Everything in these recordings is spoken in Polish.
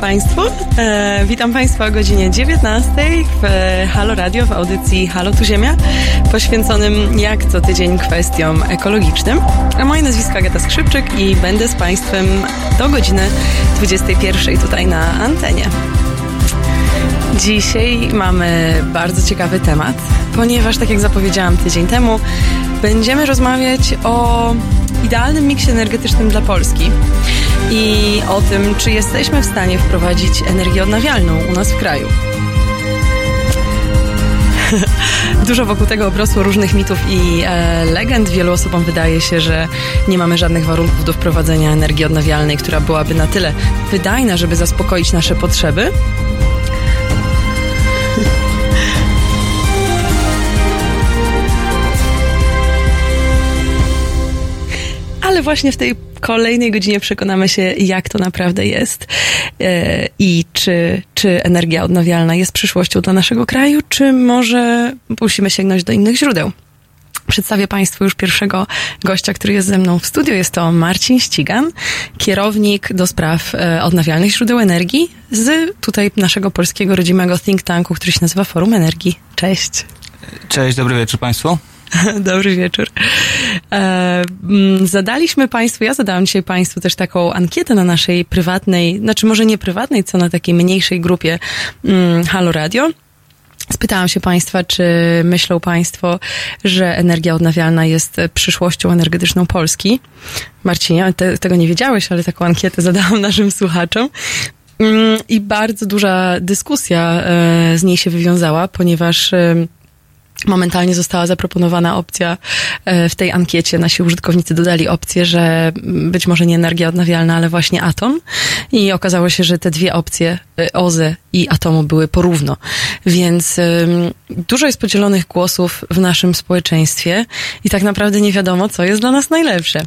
Państwu. E, witam Państwa o godzinie 19 w e, Halo Radio w audycji Halo Tu Ziemia, poświęconym jak co tydzień kwestiom ekologicznym. A moje nazwisko Agata Skrzypczyk i będę z Państwem do godziny 21 tutaj na antenie. Dzisiaj mamy bardzo ciekawy temat, ponieważ tak jak zapowiedziałam tydzień temu, będziemy rozmawiać o idealnym miksie energetycznym dla Polski i o tym, czy jesteśmy w stanie wprowadzić energię odnawialną u nas w kraju. Dużo wokół tego obrosło różnych mitów i e, legend. Wielu osobom wydaje się, że nie mamy żadnych warunków do wprowadzenia energii odnawialnej, która byłaby na tyle wydajna, żeby zaspokoić nasze potrzeby. Ale właśnie w tej kolejnej godzinie przekonamy się, jak to naprawdę jest e, i czy, czy energia odnawialna jest przyszłością dla naszego kraju, czy może musimy sięgnąć do innych źródeł. Przedstawię Państwu już pierwszego gościa, który jest ze mną w studiu. Jest to Marcin Ścigan, kierownik do spraw e, odnawialnych źródeł energii z tutaj naszego polskiego rodzimego think tanku, który się nazywa Forum Energii. Cześć. Cześć, dobry wieczór Państwu. Dobry wieczór. E, zadaliśmy Państwu, ja zadałam dzisiaj Państwu też taką ankietę na naszej prywatnej, znaczy może nie prywatnej, co na takiej mniejszej grupie mm, Halo Radio. Spytałam się Państwa, czy myślą Państwo, że energia odnawialna jest przyszłością energetyczną Polski. Marcinie, te, tego nie wiedziałeś, ale taką ankietę zadałam naszym słuchaczom. Mm, I bardzo duża dyskusja e, z niej się wywiązała, ponieważ Momentalnie została zaproponowana opcja e, w tej ankiecie. Nasi użytkownicy dodali opcję, że być może nie energia odnawialna, ale właśnie atom. I okazało się, że te dwie opcje, e, OZE i atomu, były porówno. Więc dużo jest podzielonych głosów w naszym społeczeństwie i tak naprawdę nie wiadomo, co jest dla nas najlepsze.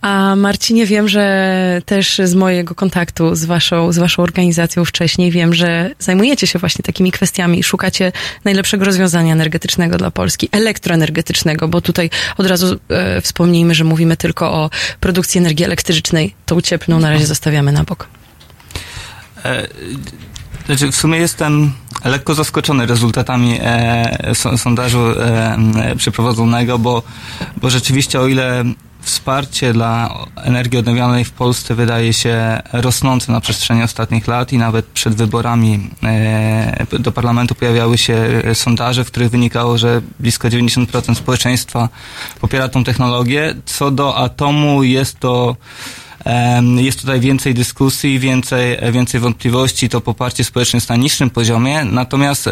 A Marcinie, wiem, że też z mojego kontaktu z waszą, z waszą organizacją wcześniej wiem, że zajmujecie się właśnie takimi kwestiami i szukacie najlepszego rozwiązania energetycznego dla Polski, elektroenergetycznego, bo tutaj od razu e, wspomnijmy, że mówimy tylko o produkcji energii elektrycznej. Tą cieplną na razie zostawiamy na bok. E, znaczy, w sumie jestem lekko zaskoczony rezultatami e, sondażu e, przeprowadzonego, bo, bo rzeczywiście o ile wsparcie dla energii odnawialnej w Polsce wydaje się rosnące na przestrzeni ostatnich lat i nawet przed wyborami e, do parlamentu pojawiały się sondaże, w których wynikało, że blisko 90% społeczeństwa popiera tą technologię. Co do atomu jest to jest tutaj więcej dyskusji, więcej, więcej wątpliwości, to poparcie społeczne jest na niższym poziomie, natomiast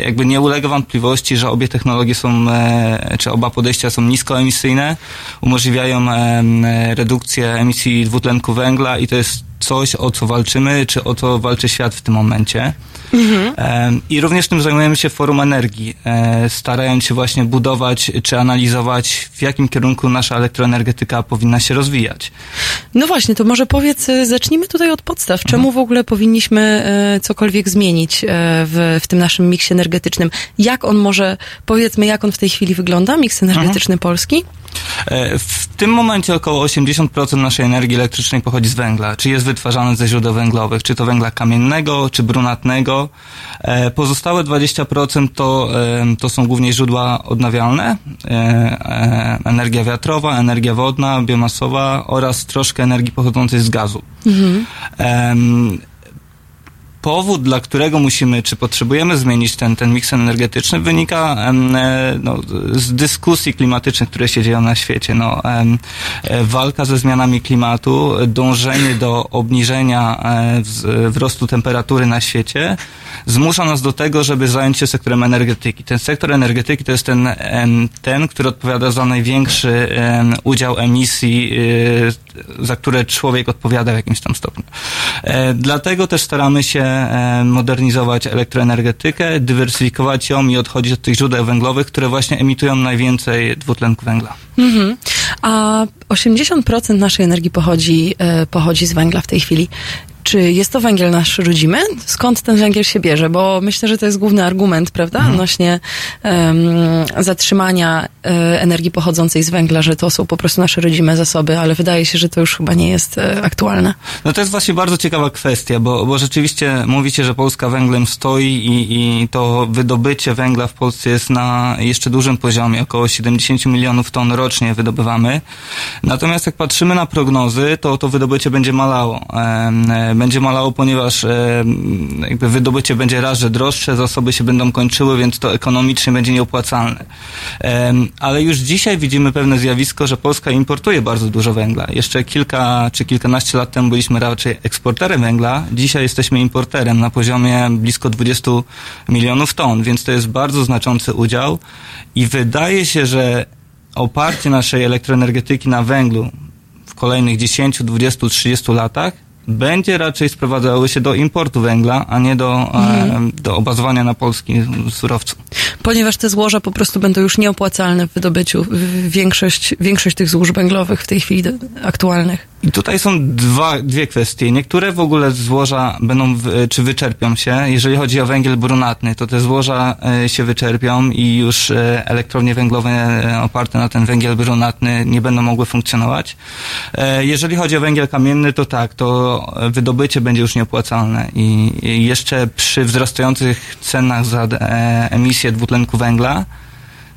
jakby nie ulega wątpliwości, że obie technologie są, e, czy oba podejścia są niskoemisyjne, umożliwiają redukcję emisji dwutlenku węgla i to jest coś, o co walczymy, czy o co walczy świat w tym momencie. Mhm. I również tym zajmujemy się Forum Energii, e, starając się właśnie budować czy analizować, w jakim kierunku nasza elektroenergetyka powinna się rozwijać. No właśnie, to może powiedz, e, zacznijmy tutaj od podstaw. Czemu mhm. w ogóle powinniśmy e, cokolwiek zmienić w, w tym naszym miksie energetycznym? Jak on może, powiedzmy, jak on w tej chwili wygląda, miks energetyczny mhm. Polski? W tym momencie około 80% naszej energii elektrycznej pochodzi z węgla, czy jest wytwarzany ze źródeł węglowych, czy to węgla kamiennego, czy brunatnego. E, pozostałe 20% to, to są głównie źródła odnawialne, e, e, energia wiatrowa, energia wodna, biomasowa oraz troszkę energii pochodzącej z gazu. Mhm powód, dla którego musimy, czy potrzebujemy zmienić ten, ten miks energetyczny, wynika e, no, z dyskusji klimatycznych, które się dzieją na świecie. No, e, walka ze zmianami klimatu, dążenie do obniżenia e, wzrostu temperatury na świecie zmusza nas do tego, żeby zająć się sektorem energetyki. Ten sektor energetyki to jest ten, ten który odpowiada za największy udział emisji, za które człowiek odpowiada w jakimś tam stopniu. Dlatego też staramy się modernizować elektroenergetykę, dywersyfikować ją i odchodzić od tych źródeł węglowych, które właśnie emitują najwięcej dwutlenku węgla. Mhm. A 80% naszej energii pochodzi, e, pochodzi z węgla w tej chwili. Czy jest to węgiel nasz rodzimy? Skąd ten węgiel się bierze? Bo myślę, że to jest główny argument, prawda, mhm. odnośnie um, zatrzymania e, energii pochodzącej z węgla, że to są po prostu nasze rodzime zasoby, ale wydaje się, że to już chyba nie jest e, aktualne. No to jest właśnie bardzo ciekawa kwestia, bo, bo rzeczywiście mówicie, że Polska węglem stoi i, i to wydobycie węgla w Polsce jest na jeszcze dużym poziomie, około 70 milionów ton rocznie wydobywamy. Natomiast jak patrzymy na prognozy, to to wydobycie będzie malało. E, będzie malało, ponieważ jakby wydobycie będzie raz, że droższe, zasoby się będą kończyły, więc to ekonomicznie będzie nieopłacalne. Ale już dzisiaj widzimy pewne zjawisko, że Polska importuje bardzo dużo węgla. Jeszcze kilka czy kilkanaście lat temu byliśmy raczej eksporterem węgla, dzisiaj jesteśmy importerem na poziomie blisko 20 milionów ton, więc to jest bardzo znaczący udział i wydaje się, że oparcie naszej elektroenergetyki na węglu w kolejnych 10, 20, 30 latach będzie raczej sprowadzały się do importu węgla, a nie do, mhm. e, do obazowania na polskim surowcu. Ponieważ te złoża po prostu będą już nieopłacalne w wydobyciu. Większość, większość tych złóż węglowych w tej chwili aktualnych. I tutaj są dwa, dwie kwestie. Niektóre w ogóle złoża będą, w, czy wyczerpią się. Jeżeli chodzi o węgiel brunatny, to te złoża e, się wyczerpią i już e, elektrownie węglowe oparte na ten węgiel brunatny nie będą mogły funkcjonować. Jeżeli chodzi o węgiel kamienny, to tak, to wydobycie będzie już nieopłacalne i jeszcze przy wzrastających cenach za emisję dwutlenku węgla,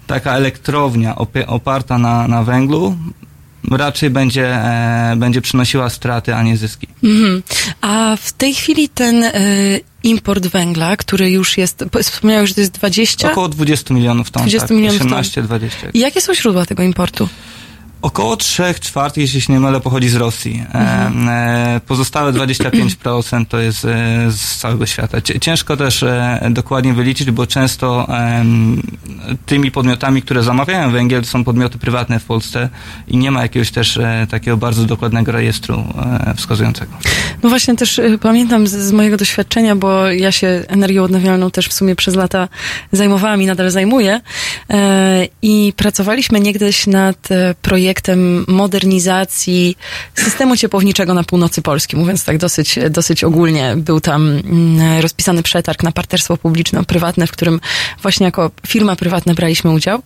taka elektrownia oparta na, na węglu raczej będzie, e, będzie przynosiła straty, a nie zyski. Mhm. A w tej chwili ten e, import węgla, który już jest, wspomniałeś, że to jest 20? Około 20 milionów ton, 20 tak, milionów 18-20. I jakie są źródła tego importu? Około 3 czwartych, jeśli się nie mylę, pochodzi z Rosji. Mhm. E, pozostałe 25% to jest e, z całego świata. Ciężko też e, dokładnie wyliczyć, bo często tymi podmiotami, które zamawiają węgiel, są podmioty prywatne w Polsce i nie ma jakiegoś też takiego bardzo dokładnego rejestru wskazującego. No właśnie też pamiętam z, z mojego doświadczenia, bo ja się energią odnawialną też w sumie przez lata zajmowałam i nadal zajmuję i pracowaliśmy niegdyś nad projektem projektem modernizacji systemu ciepłowniczego na północy Polski, mówiąc tak dosyć, dosyć ogólnie. Był tam mm, rozpisany przetarg na partnerstwo publiczno-prywatne, w którym właśnie jako firma prywatna braliśmy udział.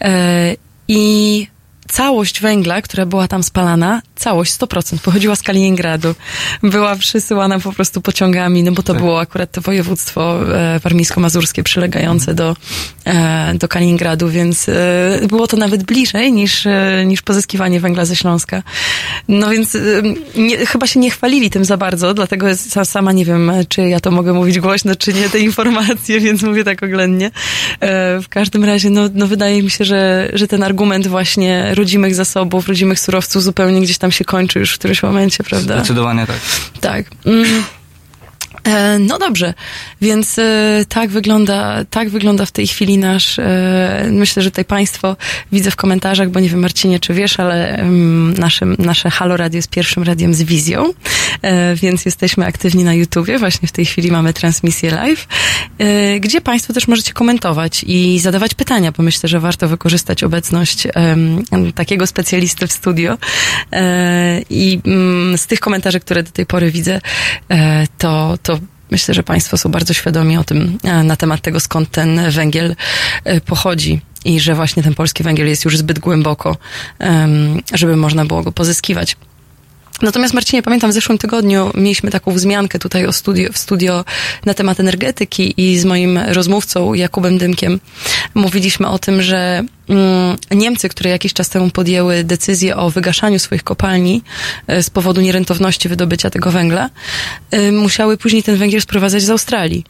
E, I całość węgla, która była tam spalana, całość 100% pochodziła z Kaliningradu. Była przysyłana po prostu pociągami, no bo to tak. było akurat to województwo e, warmińsko-mazurskie przylegające do, e, do Kaliningradu, więc e, było to nawet bliżej niż, e, niż pozyskiwanie węgla ze Śląska. No więc e, nie, chyba się nie chwalili tym za bardzo, dlatego sama nie wiem, czy ja to mogę mówić głośno, czy nie, te informacje, więc mówię tak oględnie. E, w każdym razie, no, no wydaje mi się, że, że ten argument właśnie rodzimych zasobów, rodzimych surowców zupełnie gdzieś tam się kończy już w którymś momencie, prawda? Zdecydowanie tak. Tak. Mm. E, no dobrze, więc e, tak wygląda, tak wygląda w tej chwili nasz, e, myślę, że tutaj Państwo widzę w komentarzach, bo nie wiem Marcinie, czy wiesz, ale naszym, nasze Halo Radio jest pierwszym radiem z wizją, więc jesteśmy aktywni na YouTubie, właśnie w tej chwili mamy transmisję live, gdzie Państwo też możecie komentować i zadawać pytania, bo myślę, że warto wykorzystać obecność takiego specjalisty w studio. I mm, z tych komentarzy, które do tej pory widzę, to, to myślę, że Państwo są bardzo świadomi o tym, e, na temat tego, skąd ten węgiel e, pochodzi i że właśnie ten polski węgiel jest już zbyt głęboko, żeby można było go pozyskiwać. Natomiast Marcinie, pamiętam w zeszłym tygodniu mieliśmy taką wzmiankę tutaj o studio, w studio na temat energetyki i z moim rozmówcą Jakubem Dymkiem mówiliśmy o tym, że mm, Niemcy, które jakiś czas temu podjęły decyzję o wygaszaniu swoich kopalni e, z powodu nierentowności wydobycia tego węgla, e, musiały później ten węgiel sprowadzać z Australii.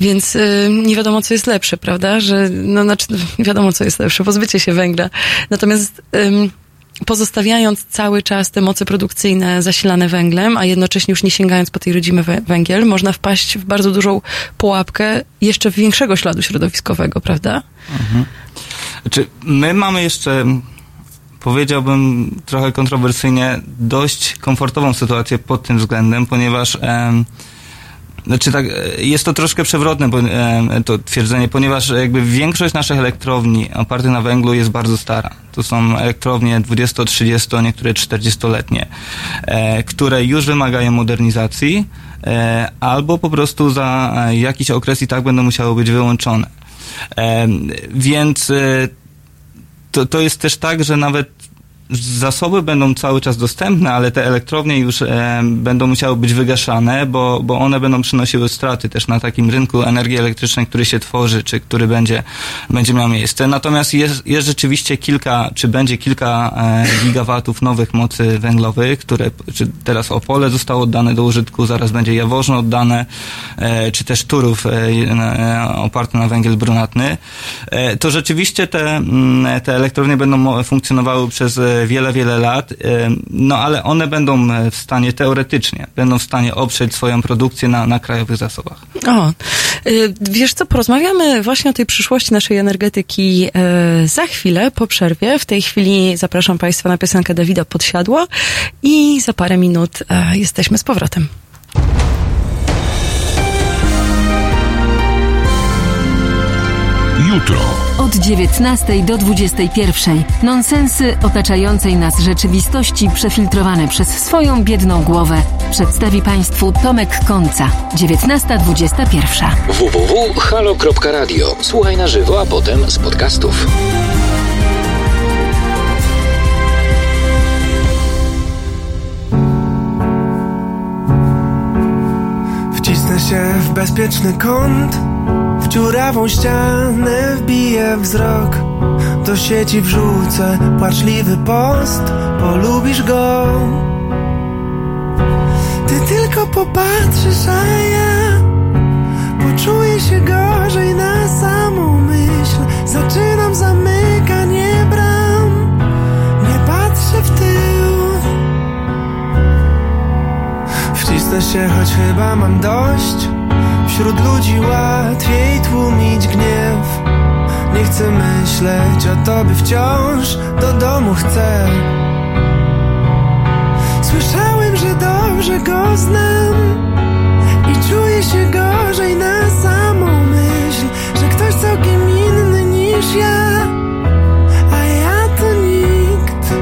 Więc y, nie wiadomo, co jest lepsze, prawda? Że, no, znaczy, wiadomo, co jest lepsze, pozbycie się węgla. Natomiast pozostawiając cały czas te moce produkcyjne zasilane węglem, a jednocześnie już nie sięgając po tej rodzimy węgiel, można wpaść w bardzo dużą pułapkę jeszcze większego śladu środowiskowego, prawda? Mhm. Znaczy, my mamy jeszcze, powiedziałbym trochę kontrowersyjnie, dość komfortową sytuację pod tym względem, ponieważ em, znaczy tak, e, jest to troszkę przewrotne bo, e, to twierdzenie, ponieważ jakby większość naszych elektrowni opartych na węglu jest bardzo stara. To są elektrownie 20, 30, niektóre 40-letnie, e, które już wymagają modernizacji, e, albo po prostu za e, jakiś okres i tak będą musiały być wyłączone. E, więc to, to jest też tak, że nawet zasoby będą cały czas dostępne, ale te elektrownie już e, będą musiały być wygaszane, bo, bo one będą przynosiły straty też na takim rynku energii elektrycznej, który się tworzy, czy który będzie, będzie miał miejsce. Natomiast jest, jest rzeczywiście kilka, czy będzie kilka e, gigawatów nowych mocy węglowych, które, czy teraz Opole zostało oddane do użytku, zaraz będzie Jaworzno oddane, e, czy też Turów e, e, oparte na węgiel brunatny. E, to rzeczywiście te, mm, te elektrownie będą funkcjonowały przez e, wiele, wiele lat, no ale one będą e, w stanie teoretycznie, będą w stanie oprzeć swoją produkcję na, na krajowych zasobach. O, y, wiesz co, porozmawiamy właśnie o tej przyszłości naszej energetyki e, za chwilę, po przerwie. W tej chwili zapraszam Państwa na piosenkę Dawida Podsiadło i za parę minut e, jesteśmy z powrotem. Jutro. Od 19 do 21. Nonsensy otaczającej nas rzeczywistości przefiltrowane przez swoją biedną głowę przedstawi Państwu Tomek Końca. 19.21. www.halo.radio. Słuchaj na żywo, a potem z podcastów. Wcisnę się w bezpieczny kąt dziurawą ścianę wbiję wzrok. Do sieci wrzucę płaczliwy post Polubisz go. Ty tylko popatrzysz, a ja Poczuję się gorzej na samą myśl. Zaczynam zamykanie bram Nie patrzę w tył. Wcisnę się, choć chyba mam dość Wśród ludzi łatwiej tłumić gniew. Nie chcę myśleć o tobie wciąż Do domu chcę. Słyszałem, że dobrze go znam I czuję się gorzej na samą myśl Że ktoś całkiem inny niż ja A ja to nikt.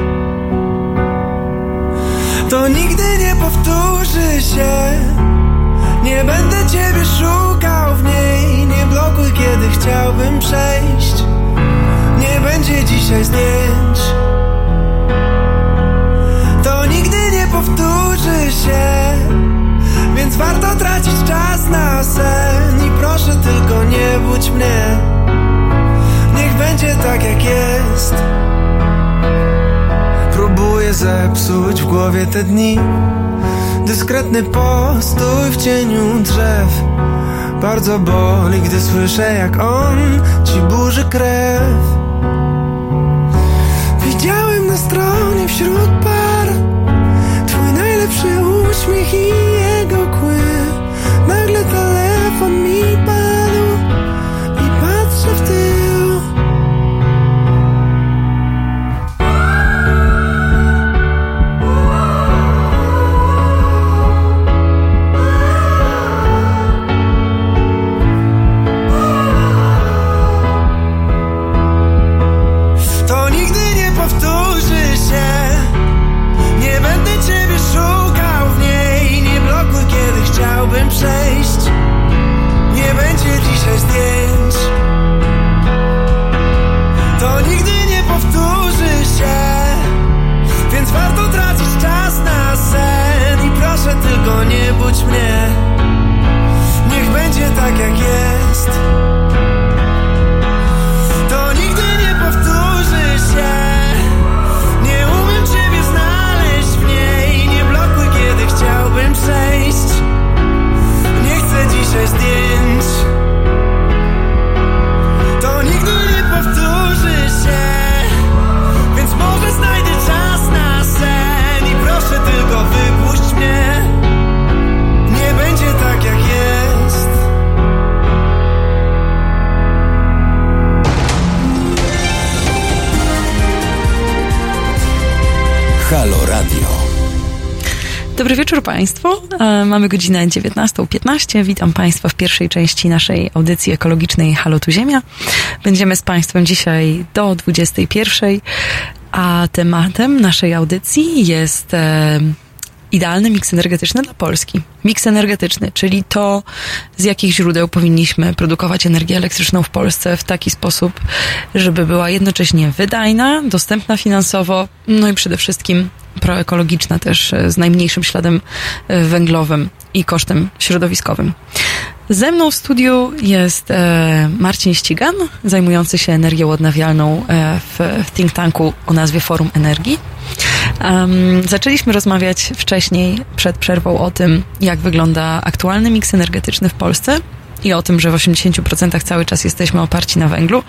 To nigdy nie powtórzy się nie będę ciebie szukał w niej. Nie blokuj, kiedy chciałbym przejść. Nie będzie dzisiaj zdjęć. To nigdy nie powtórzy się. Więc warto tracić czas na sen. I proszę tylko nie budź mnie. Niech będzie tak jak jest. Próbuję zepsuć w głowie te dni Dyskretny postój w cieniu drzew. Bardzo boli, gdy słyszę jak on ci burzy krew. Widziałem na stronie wśród par Twój najlepszy uśmiech i jego kły. Nagle telefon mi padł chciałbym przejść. Nie będzie dzisiaj zdjęć. To nigdy nie powtórzy się. Więc warto tracić czas na sen. I proszę tylko nie budź mnie. Niech będzie tak jak jest. nasze zdjęć. To nigdy nie powtórzy się. Więc może znajdę Dobry wieczór Państwu. E, mamy godzinę 19.15. Witam Państwa w pierwszej części naszej audycji ekologicznej Halo tu Ziemia. Będziemy z Państwem dzisiaj do 21.00, a tematem naszej audycji jest e, idealny miks energetyczny dla Polski. Miks energetyczny, czyli to, z jakich źródeł powinniśmy produkować energię elektryczną w Polsce w taki sposób, żeby była jednocześnie wydajna, dostępna finansowo, no i przede wszystkim proekologiczna też e, z najmniejszym śladem e, węglowym i kosztem środowiskowym. Ze mną w studiu jest e, Marcin Ścigan, zajmujący się energią odnawialną e, w, w think tanku o nazwie Forum Energii. Um, zaczęliśmy rozmawiać wcześniej, przed przerwą, o tym, jak wygląda aktualny miks energetyczny w Polsce i o tym, że w 80% cały czas jesteśmy oparci na węglu.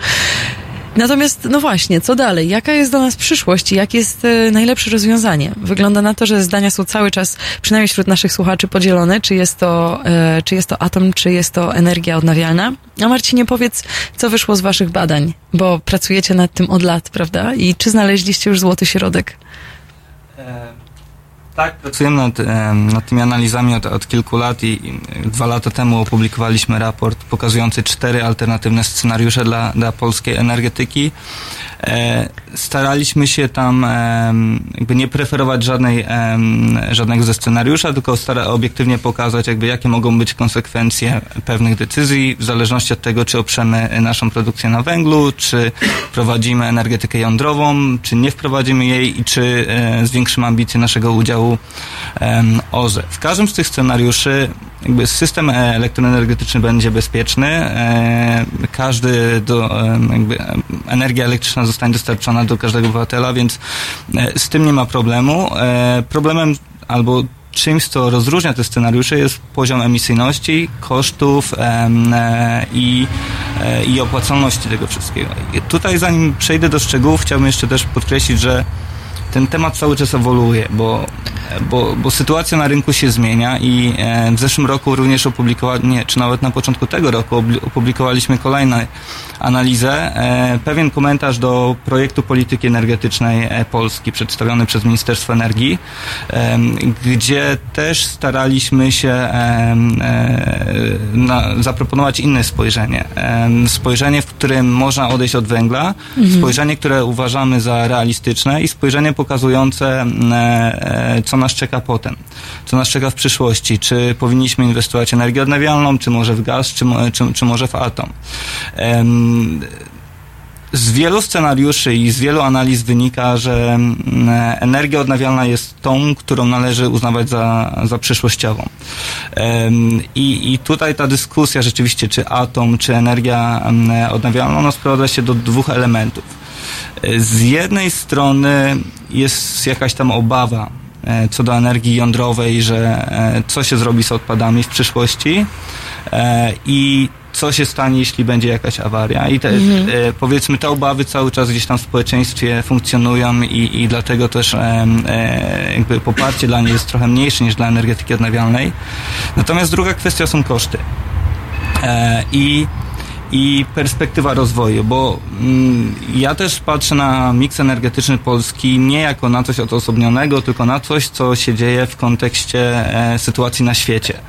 Natomiast, no właśnie, co dalej? Jaka jest dla nas przyszłość i jakie jest e, najlepsze rozwiązanie? Wygląda na to, że zdania są cały czas, przynajmniej wśród naszych słuchaczy, podzielone, czy jest to, e, czy jest to atom, czy jest to energia odnawialna. A Marcinie, powiedz, co wyszło z waszych badań, bo pracujecie nad tym od lat, prawda? I czy znaleźliście już złoty środek? Tak, pracujemy nad, nad tymi analizami od, od kilku lat i, dwa lata temu opublikowaliśmy raport pokazujący cztery alternatywne scenariusze dla, dla polskiej energetyki. E, staraliśmy się tam em, jakby nie preferować żadnej, em, żadnego ze scenariusza, tylko stara, obiektywnie pokazać jakby jakie mogą być konsekwencje pewnych decyzji w zależności od tego, czy oprzemy naszą produkcję na węglu, czy wprowadzimy energetykę jądrową, czy nie wprowadzimy jej i czy e, zwiększymy ambicje naszego udziału em, OZE. W każdym z tych scenariuszy jakby system elektroenergetyczny będzie bezpieczny, każdy do, jakby energia elektryczna zostanie dostarczona do każdego obywatela, więc e, z tym nie ma problemu. E, Problemem albo czymś, co rozróżnia te scenariusze jest poziom emisyjności, kosztów e, i, i opłacalności tego wszystkiego. I tutaj zanim przejdę do szczegółów, chciałbym jeszcze też podkreślić, że ten temat cały czas ewoluuje, bo, bo, bo sytuacja na rynku się zmienia i e, w zeszłym roku również opublikowaliśmy, nie, czy nawet na początku tego roku opublikowaliśmy kolejną analizę, e, pewien komentarz do projektu polityki energetycznej e, Polski przedstawiony przez Ministerstwo Energii, em, gdzie też staraliśmy się e, zaproponować inne spojrzenie. Spojrzenie, w którym można odejść od węgla, spojrzenie, które uważamy za realistyczne i spojrzenie pokazujące, e, co nas czeka potem, co nas czeka w przyszłości, czy powinniśmy inwestować w energię odnawialną, czy może w gaz, czy, czy, czy może w atom. Em, z wielu scenariuszy i z wielu analiz wynika, że energia odnawialna jest tą, którą należy uznawać za, za przyszłościową. I, I tutaj ta dyskusja rzeczywiście, czy atom, czy energia odnawialna, ona sprowadza się do dwóch elementów. Z jednej strony jest jakaś tam obawa e, co do energii jądrowej, że e, co się zrobi z odpadami w przyszłości e, i co się stanie, jeśli będzie jakaś awaria. I te, e, powiedzmy, te obawy cały czas gdzieś tam w społeczeństwie funkcjonują i, i dlatego też e, e, jakby poparcie dla niej jest trochę mniejsze niż dla energetyki odnawialnej. Natomiast druga kwestia są koszty. E, I i perspektywa rozwoju, bo mm, ja też patrzę na miks energetyczny Polski nie jako na coś odosobnionego, tylko na coś, co się dzieje w kontekście e, sytuacji na świecie.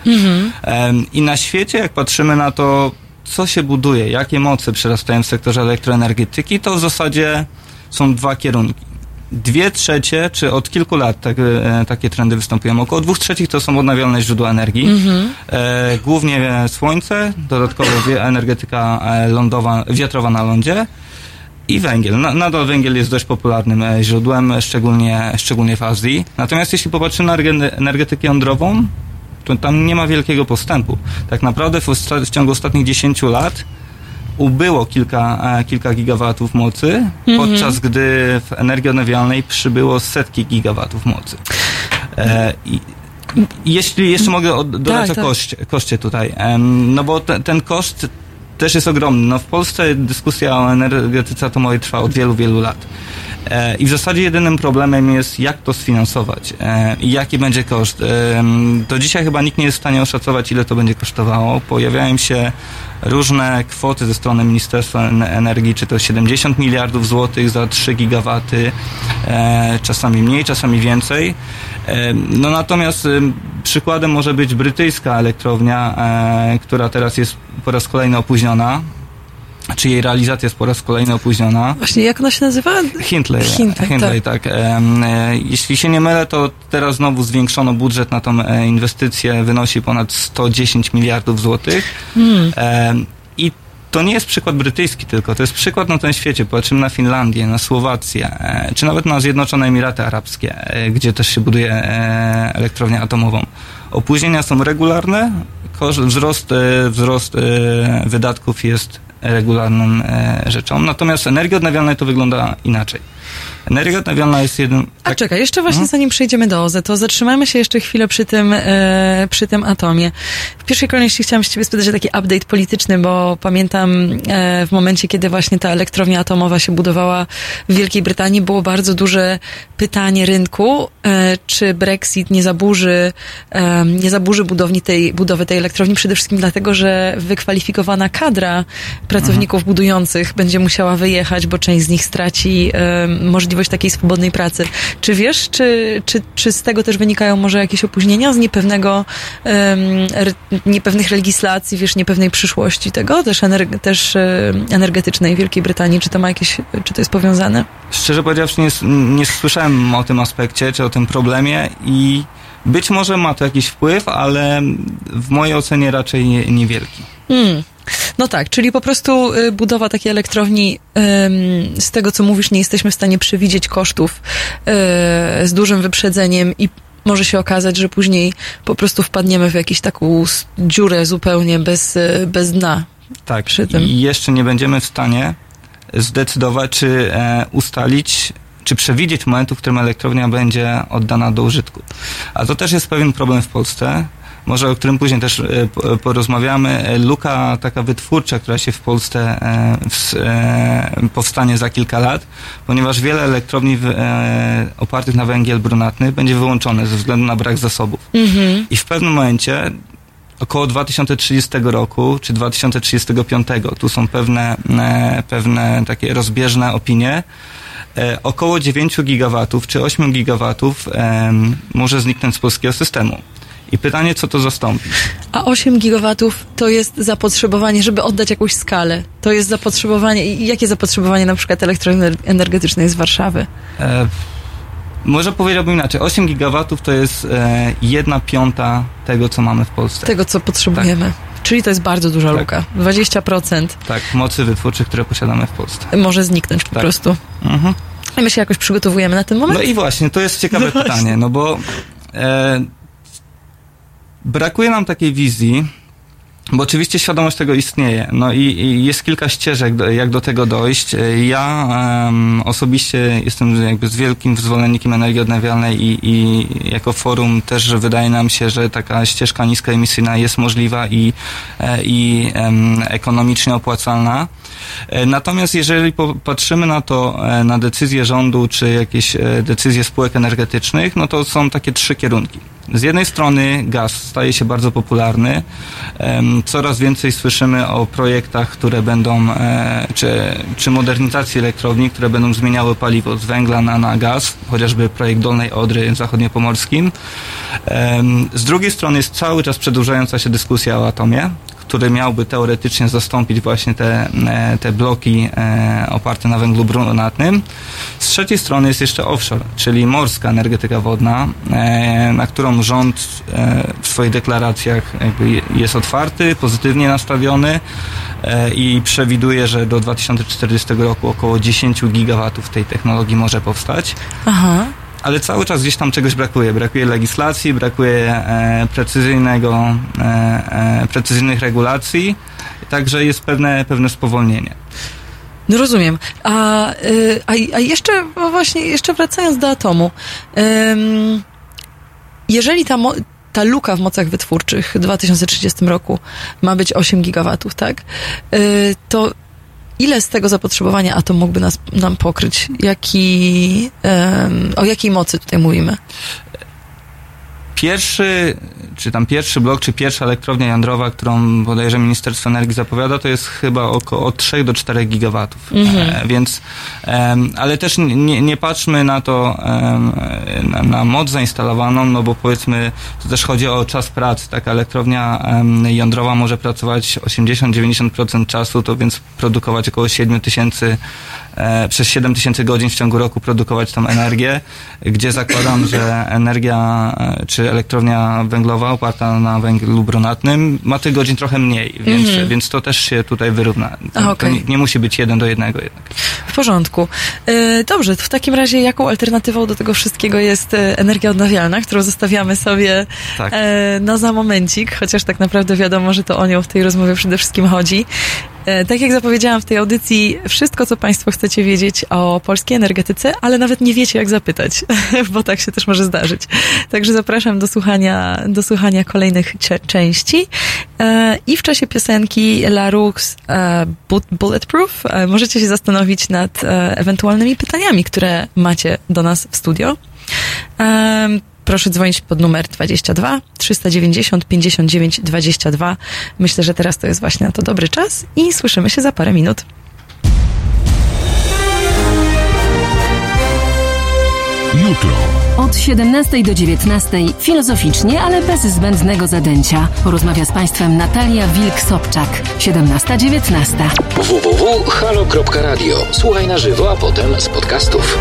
Em, I na świecie, jak patrzymy na to, co się buduje, jakie moce przerastają w sektorze elektroenergetyki, to w zasadzie są dwa kierunki. Dwie trzecie, czy od kilku lat tak, e, takie trendy występują. Około dwóch trzecich to są odnawialne źródła energii. E, głównie słońce, dodatkowo energetyka e, lądowa, wiatrowa na lądzie i węgiel. Na, nadal węgiel jest dość popularnym e, źródłem, szczególnie, szczególnie w Azji. Natomiast jeśli popatrzymy na erge- energetykę jądrową, to tam nie ma wielkiego postępu. Tak naprawdę w, w ciągu ostatnich 10 lat ubyło kilka, e, kilka gigawatów mocy, podczas gdy w energii odnawialnej przybyło setki gigawatów mocy. E, i, jeśli jeszcze mogę od, dodać Tak, o tak. koszcie, koszcie tutaj, no bo te, ten koszt też jest ogromny. No w Polsce dyskusja o energetyce atomowej trwa od wielu, wielu lat. E, I w zasadzie jedynym problemem jest, jak to sfinansować e, i jaki będzie koszt. E, do dzisiaj chyba nikt nie jest w stanie oszacować, ile to będzie kosztowało. Pojawiają się różne kwoty ze strony Ministerstwa Energii, czy to 70 miliardów złotych za 3 gigawaty, czasami mniej, czasami więcej. No natomiast przykładem może być brytyjska elektrownia, która teraz jest po raz kolejny opóźniona czy jej realizacja jest po raz kolejny opóźniona. Właśnie, jak ona się nazywa? Hindley. Hindley, Hindley tak. tak. E, jeśli się nie mylę, to teraz znowu zwiększono budżet na tą e, inwestycję, wynosi ponad 110 miliardów złotych. Hmm. I to nie jest przykład brytyjski tylko, to jest przykład na tym świecie. Patrzymy na Finlandię, na Słowację, e, czy nawet na Zjednoczone Emiraty Arabskie, gdzie też się buduje elektrownię atomową. Opóźnienia są regularne, wzrost, wzrost wydatków jest regularną e, rzeczą. Natomiast energia odnawialna to wygląda inaczej. Energia odnawialna jest jednym... A tak. czekaj, jeszcze właśnie hmm? zanim przejdziemy do OZE, to zatrzymamy się jeszcze chwilę przy tym, e, przy tym atomie. W pierwszej kolejności chciałam się ciebie spytać o taki update polityczny, bo pamiętam e, w momencie, kiedy właśnie ta elektrownia atomowa się budowała w Wielkiej Brytanii, było bardzo duże pytanie rynku, e, czy Brexit nie zaburzy, e, nie zaburzy budowni tej, budowy tej elektrowni, przede wszystkim dlatego, że wykwalifikowana kadra pracowników mhm. budujących będzie musiała wyjechać, bo część z nich straci możliwość takiej swobodnej pracy. Czy wiesz, czy, czy, czy z tego też wynikają może jakieś opóźnienia z niepewnego, um, niepewnych legislacji, wiesz, niepewnej przyszłości tego, też, energe, też energetycznej Wielkiej Brytanii? Czy to ma jakieś, czy to jest powiązane? Szczerze powiedziawszy, nie, nie słyszałem o tym aspekcie, czy o tym problemie i być może ma to jakiś wpływ, ale w mojej ocenie raczej nie, niewielki. Hmm. No tak, czyli po prostu y, budowa takiej elektrowni, z tego co mówisz, nie jesteśmy w stanie przewidzieć kosztów y, z dużym wyprzedzeniem i może się okazać, że później po prostu wpadniemy w jakąś taką dziurę zupełnie bez, y, bez dna. Tak, przy tym. i jeszcze nie będziemy w stanie zdecydować, czy e, ustalić, czy przewidzieć momentu, w którym elektrownia będzie oddana do użytku. A to też jest pewien problem w Polsce, może o którym później też e, porozmawiamy. E, luka taka wytwórcza, która się w Polsce e, powstanie za kilka lat, ponieważ wiele elektrowni opartych na węgiel brunatny będzie wyłączone ze względu na brak zasobów. Mhm. I w pewnym momencie około 2030 roku czy 2035, tu są pewne, pewne takie rozbieżne opinie, około 9 gigawatów czy 8 gigawatów może zniknąć z polskiego systemu. I pytanie, co to zastąpi? A 8 gigawatów to jest zapotrzebowanie, żeby oddać jakąś skalę. To jest zapotrzebowanie. I jakie zapotrzebowanie na przykład elektroenergetycznej z Warszawy? E, może powiedziałbym inaczej. 8 gigawatów to jest e, jedna piąta tego, co mamy w Polsce. Tego, co potrzebujemy. Tak. Czyli to jest bardzo duża tak. luka. 20%. Tak, mocy wytwórczych, które posiadamy w Polsce. Może zniknąć po tak. prostu. Mhm. I my się jakoś przygotowujemy na ten moment? No i właśnie, to jest ciekawe no pytanie, no bo e, brakuje nam takiej wizji, bo oczywiście świadomość tego istnieje. No i, i jest kilka ścieżek, do, jak do tego dojść. Ja um, osobiście jestem jakby z wielkim zwolennikiem energii odnawialnej i, i jako forum też wydaje nam się, że taka ścieżka niskoemisyjna jest możliwa i, e, i um, ekonomicznie opłacalna. E, natomiast jeżeli popatrzymy na to, e, na decyzje rządu, czy jakieś decyzje spółek energetycznych, no to są takie trzy kierunki. Z jednej strony gaz staje się bardzo popularny. Coraz więcej słyszymy o projektach, które będą, e, czy, czy modernizacji elektrowni, które będą zmieniały paliwo z węgla na, na gaz, chociażby projekt Dolnej Odry zachodniopomorskim. Z drugiej strony jest cały czas przedłużająca się dyskusja o atomie, miałby teoretycznie zastąpić właśnie te, e, te bloki e, oparte na węglu brunatnym. Z trzeciej strony jest jeszcze offshore, czyli morska energetyka wodna, e, na którą rząd w swoich deklaracjach jest otwarty, pozytywnie nastawiony i przewiduje, że do 2040 roku około 10 gigawatów tej technologii może powstać. Aha ale cały czas gdzieś tam czegoś brakuje. Brakuje legislacji, brakuje e, precyzyjnego, e, e, precyzyjnych regulacji, także jest pewne, pewne spowolnienie. No rozumiem. A, y, a, a jeszcze, właśnie, jeszcze wracając do atomu. jeżeli ta, ta luka w mocach wytwórczych w 2030 roku ma być 8 gigawatów, tak? Y, to ile z tego zapotrzebowania atom mógłby nas, nam pokryć? Jaki, em, o jakiej mocy tutaj mówimy? Pierwszy, czy tam pierwszy blok, czy pierwsza elektrownia jądrowa, którą bodajże Ministerstwo Energii zapowiada, to jest chyba około od 3 do 4 gigawatów. E, więc, ale też nie, nie patrzmy na to, na, na moc zainstalowaną, no bo powiedzmy, to też chodzi o czas pracy. Taka elektrownia jądrowa może pracować 80-90% czasu, to więc produkować około 7 tysięcy e, przez 7 tysięcy godzin w ciągu roku produkować tą energię, gdzie zakładam, że energia e, czy elektrownia węglowa oparta na węglu brunatnym ma tych godzin trochę mniej, więc, więc to też się tutaj wyrówna. To, A, to nie, nie musi być jeden do jednego jednak. W porządku. E, Dobrze, w takim razie jaką alternatywą do tego wszystkiego jest e, energia odnawialna, którą zostawiamy sobie Tak. e, no za momencik, chociaż tak naprawdę wiadomo, że to o nią w tej rozmowie przede wszystkim chodzi. E, Tak jak zapowiedziałam w tej audycji, wszystko, co Państwo chcecie wiedzieć o polskiej energetyce, ale nawet nie wiecie, jak zapytać, bo tak się też może zdarzyć. Także zapraszam do słuchania, do słuchania kolejnych części. E, I w czasie piosenki La Rux e, Bu- Bulletproof możecie się zastanowić nad ewentualnymi pytaniami, które macie do nas w studio. Proszę dzwonić pod numer 22 390 59 22. Myślę, że teraz to jest właśnie na to dobry czas i słyszymy się za parę minut. Jutro. Od 17 do 19 filozoficznie, ale bez zbędnego zadęcia. Porozmawia z Państwem Natalia Wilk-Sobczak. 17-19. www.halo.radio. Słuchaj na żywo, a potem z podcastów.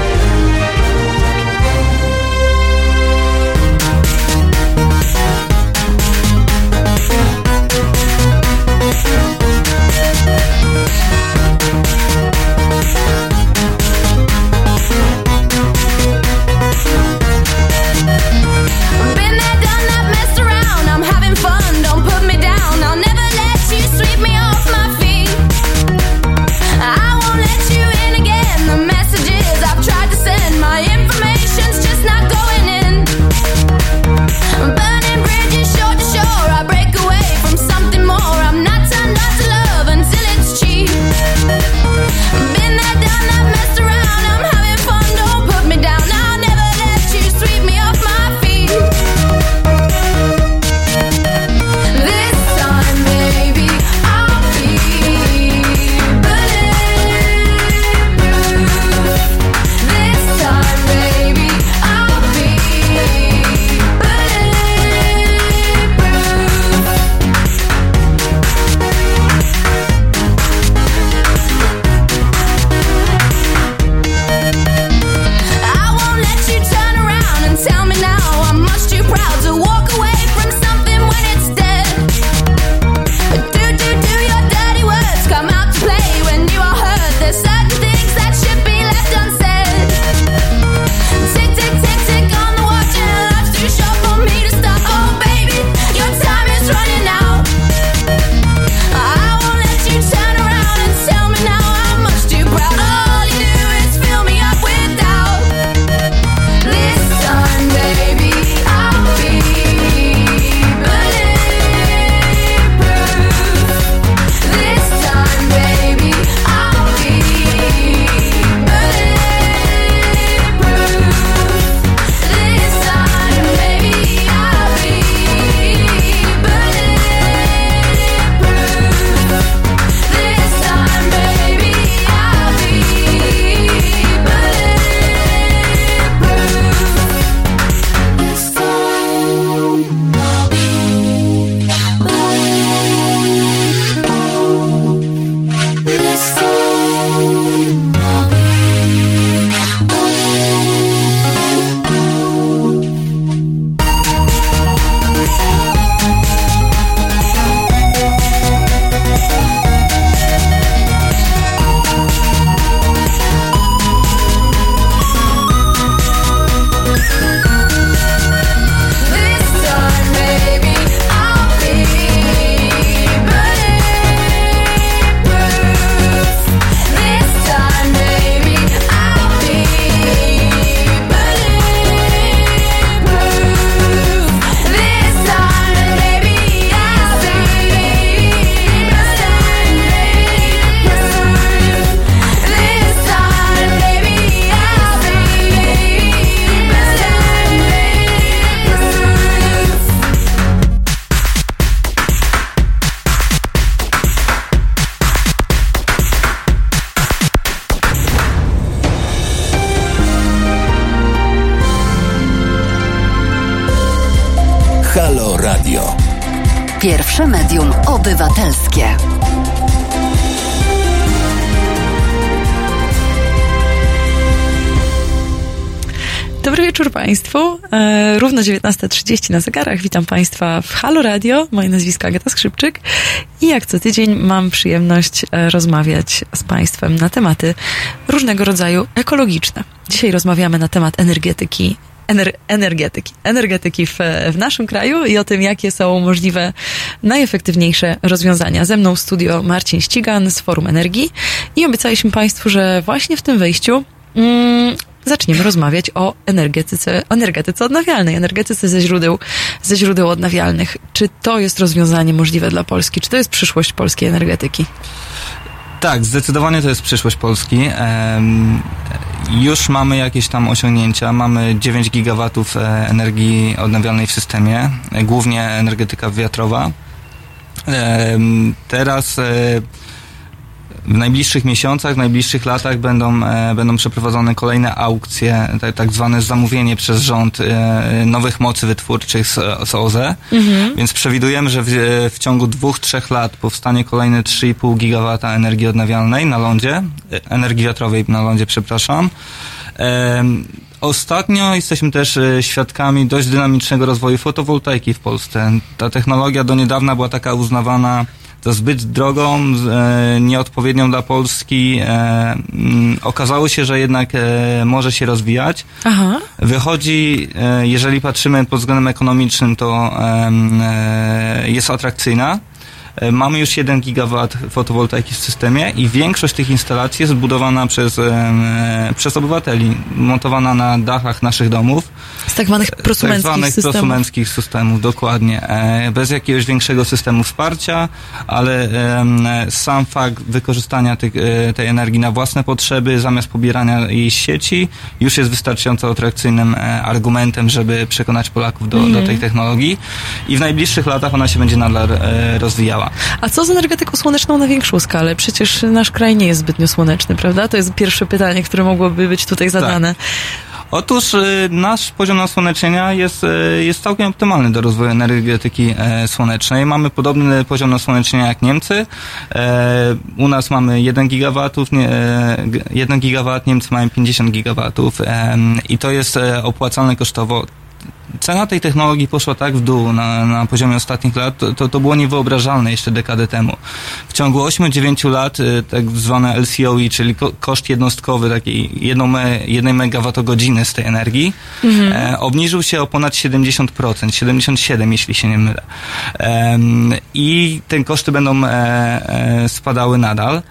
Pierwsze medium obywatelskie. Dobry wieczór Państwu. E, równo 19.30 na zegarach. Witam Państwa w Halo Radio. Moje nazwisko Agata Skrzypczyk i jak co tydzień mam przyjemność e, rozmawiać z Państwem na tematy różnego rodzaju ekologiczne. Dzisiaj rozmawiamy na temat energetyki. Ener- energetyki. Energetyki w, w naszym kraju i o tym, jakie są możliwe najefektywniejsze rozwiązania. Ze mną w studio Marcin Ścigan z Forum Energii i obiecaliśmy Państwu, że właśnie w tym wejściu mm, zaczniemy rozmawiać o energetyce, energetyce odnawialnej, energetyce ze źródeł, ze źródeł odnawialnych. Czy to jest rozwiązanie możliwe dla Polski? Czy to jest przyszłość polskiej energetyki? Tak, zdecydowanie to jest przyszłość Polski. Już mamy jakieś tam osiągnięcia. Mamy 9 gigawatów e, energii odnawialnej w systemie, e, głównie energetyka wiatrowa. Teraz e, w najbliższych miesiącach, w najbliższych latach będą, e, będą przeprowadzone kolejne aukcje, tak, tak zwane zamówienie przez rząd e, nowych mocy wytwórczych z, z OZE. Więc przewidujemy, że w, w ciągu dwóch, trzech lat powstanie kolejne 3,5 gigawata energii odnawialnej na lądzie, e, energii wiatrowej na lądzie, przepraszam. Em, Ostatnio jesteśmy też e, świadkami dość dynamicznego rozwoju fotowoltaiki w Polsce. Ta technologia do niedawna była taka uznawana za zbyt drogą, e, nieodpowiednią dla Polski. E, mm, okazało się, że jednak e, może się rozwijać. Aha. Wychodzi, jeżeli patrzymy pod względem ekonomicznym, to jest atrakcyjna. E, Mamy już 1 gigawat fotowoltaiki w systemie i większość tych instalacji jest zbudowana przez, e, przez obywateli, montowana na dachach naszych domów. Z tak zwanych tak prosumenckich zwanych systemów. prosumenckich systemów, dokładnie. E, bez jakiegoś większego systemu wsparcia, ale e, sam fakt wykorzystania e, tej energii na własne potrzeby, zamiast pobierania jej z sieci, już jest wystarczająco atrakcyjnym e, argumentem, żeby przekonać Polaków do, Mhm. do tej technologii i w najbliższych latach ona się będzie nadal e, rozwijała. A co z energetyką słoneczną na większą skalę? Przecież nasz kraj nie jest zbytnio słoneczny, prawda? To jest pierwsze pytanie, które mogłoby być tutaj zadane. Otóż y, nasz poziom nasłonecznienia jest, y, jest całkiem optymalny do rozwoju energetyki e, słonecznej. Mamy podobny poziom nasłonecznienia jak Niemcy. E, u nas mamy 1 gigawatów, nie, e, g- 1 gigawat, Niemcy mają 50 gigawatów em, i to jest e, opłacalne kosztowo. Cena tej technologii poszła tak w dół na, na poziomie ostatnich lat, to, to, było niewyobrażalne jeszcze dekadę temu. W ciągu 8-9 lat y, tak zwane LCOE, czyli ko- koszt jednostkowy takiej jedną me, jednej megawattogodziny z tej energii, e, obniżył się o ponad 70%, 77 jeśli się nie mylę. Em, I te koszty będą e, e, spadały nadal.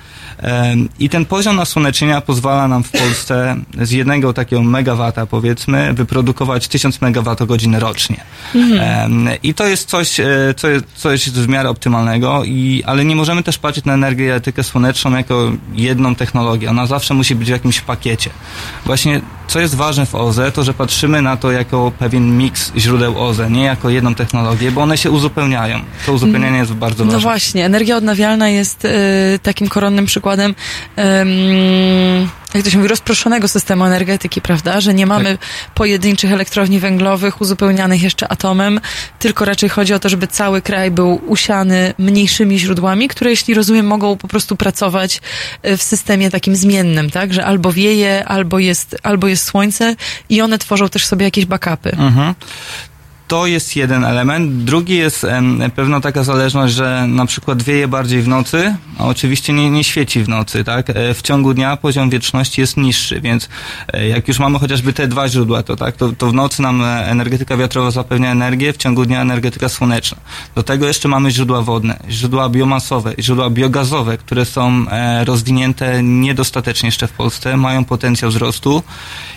I ten poziom nasłonecznienia pozwala nam w Polsce z jednego takiego megawata powiedzmy wyprodukować 1000 megawattogodzin rocznie. Em, I to jest coś, e, co jest, coś w miarę optymalnego, i, ale nie możemy też patrzeć na energetykę słoneczną jako jedną technologię. Ona zawsze musi być w jakimś pakiecie. Właśnie co jest ważne w OZE, to że patrzymy na to jako pewien miks źródeł OZE, nie jako jedną technologię, bo one się uzupełniają. To uzupełnianie jest bardzo ważne. No właśnie, energia odnawialna jest e, takim koronnym przykładem, em, jak to się mówi, rozproszonego systemu energetyki, prawda? Że nie mamy pojedynczych elektrowni węglowych uzupełnianych jeszcze atomem, tylko raczej chodzi o to, żeby cały kraj był usiany mniejszymi źródłami, które, jeśli rozumiem, mogą po prostu pracować e, w systemie takim zmiennym, tak? Że albo wieje, albo jest, albo jest słońce i one tworzą też sobie jakieś backupy. Mhm. To jest jeden element. Drugi jest pewna taka zależność, że na przykład wieje bardziej w nocy, a oczywiście nie, nie świeci w nocy, tak? E, W ciągu dnia poziom wieczności jest niższy, więc e, jak już mamy chociażby te dwa źródła, to tak, to, to w nocy nam e, energetyka wiatrowa zapewnia energię, w ciągu dnia energetyka słoneczna. Do tego jeszcze mamy źródła wodne, źródła biomasowe, źródła biogazowe, które są rozwinięte niedostatecznie jeszcze w Polsce, mają potencjał wzrostu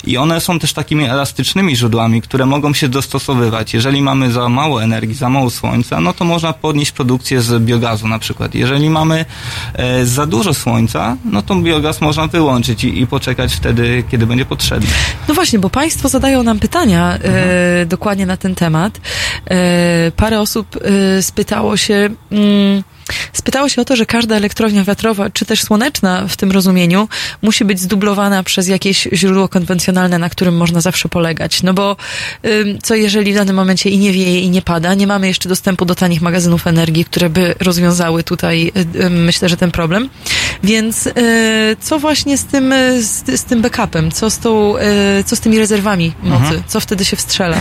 i one są też takimi elastycznymi źródłami, które mogą się dostosowywać. Jeżeli mamy za mało energii, za mało słońca, no to można podnieść produkcję z biogazu na przykład. Jeżeli mamy e, za dużo słońca, no to biogaz można wyłączyć i, i poczekać wtedy, kiedy będzie potrzebny. No właśnie, bo Państwo zadają nam pytania e, dokładnie na ten temat. E, parę osób e, spytało się, mm, Spytało się o to, że każda elektrownia wiatrowa, czy też słoneczna w tym rozumieniu, musi być zdublowana przez jakieś źródło konwencjonalne, na którym można zawsze polegać. No bo co jeżeli w danym momencie i nie wieje, i nie pada, nie mamy jeszcze dostępu do tanich magazynów energii, które by rozwiązały tutaj, y, myślę, że ten problem. Więc y, co właśnie z tym, y, z, z tym backupem? Co z, tą, co z tymi rezerwami mocy? Co wtedy się wstrzela?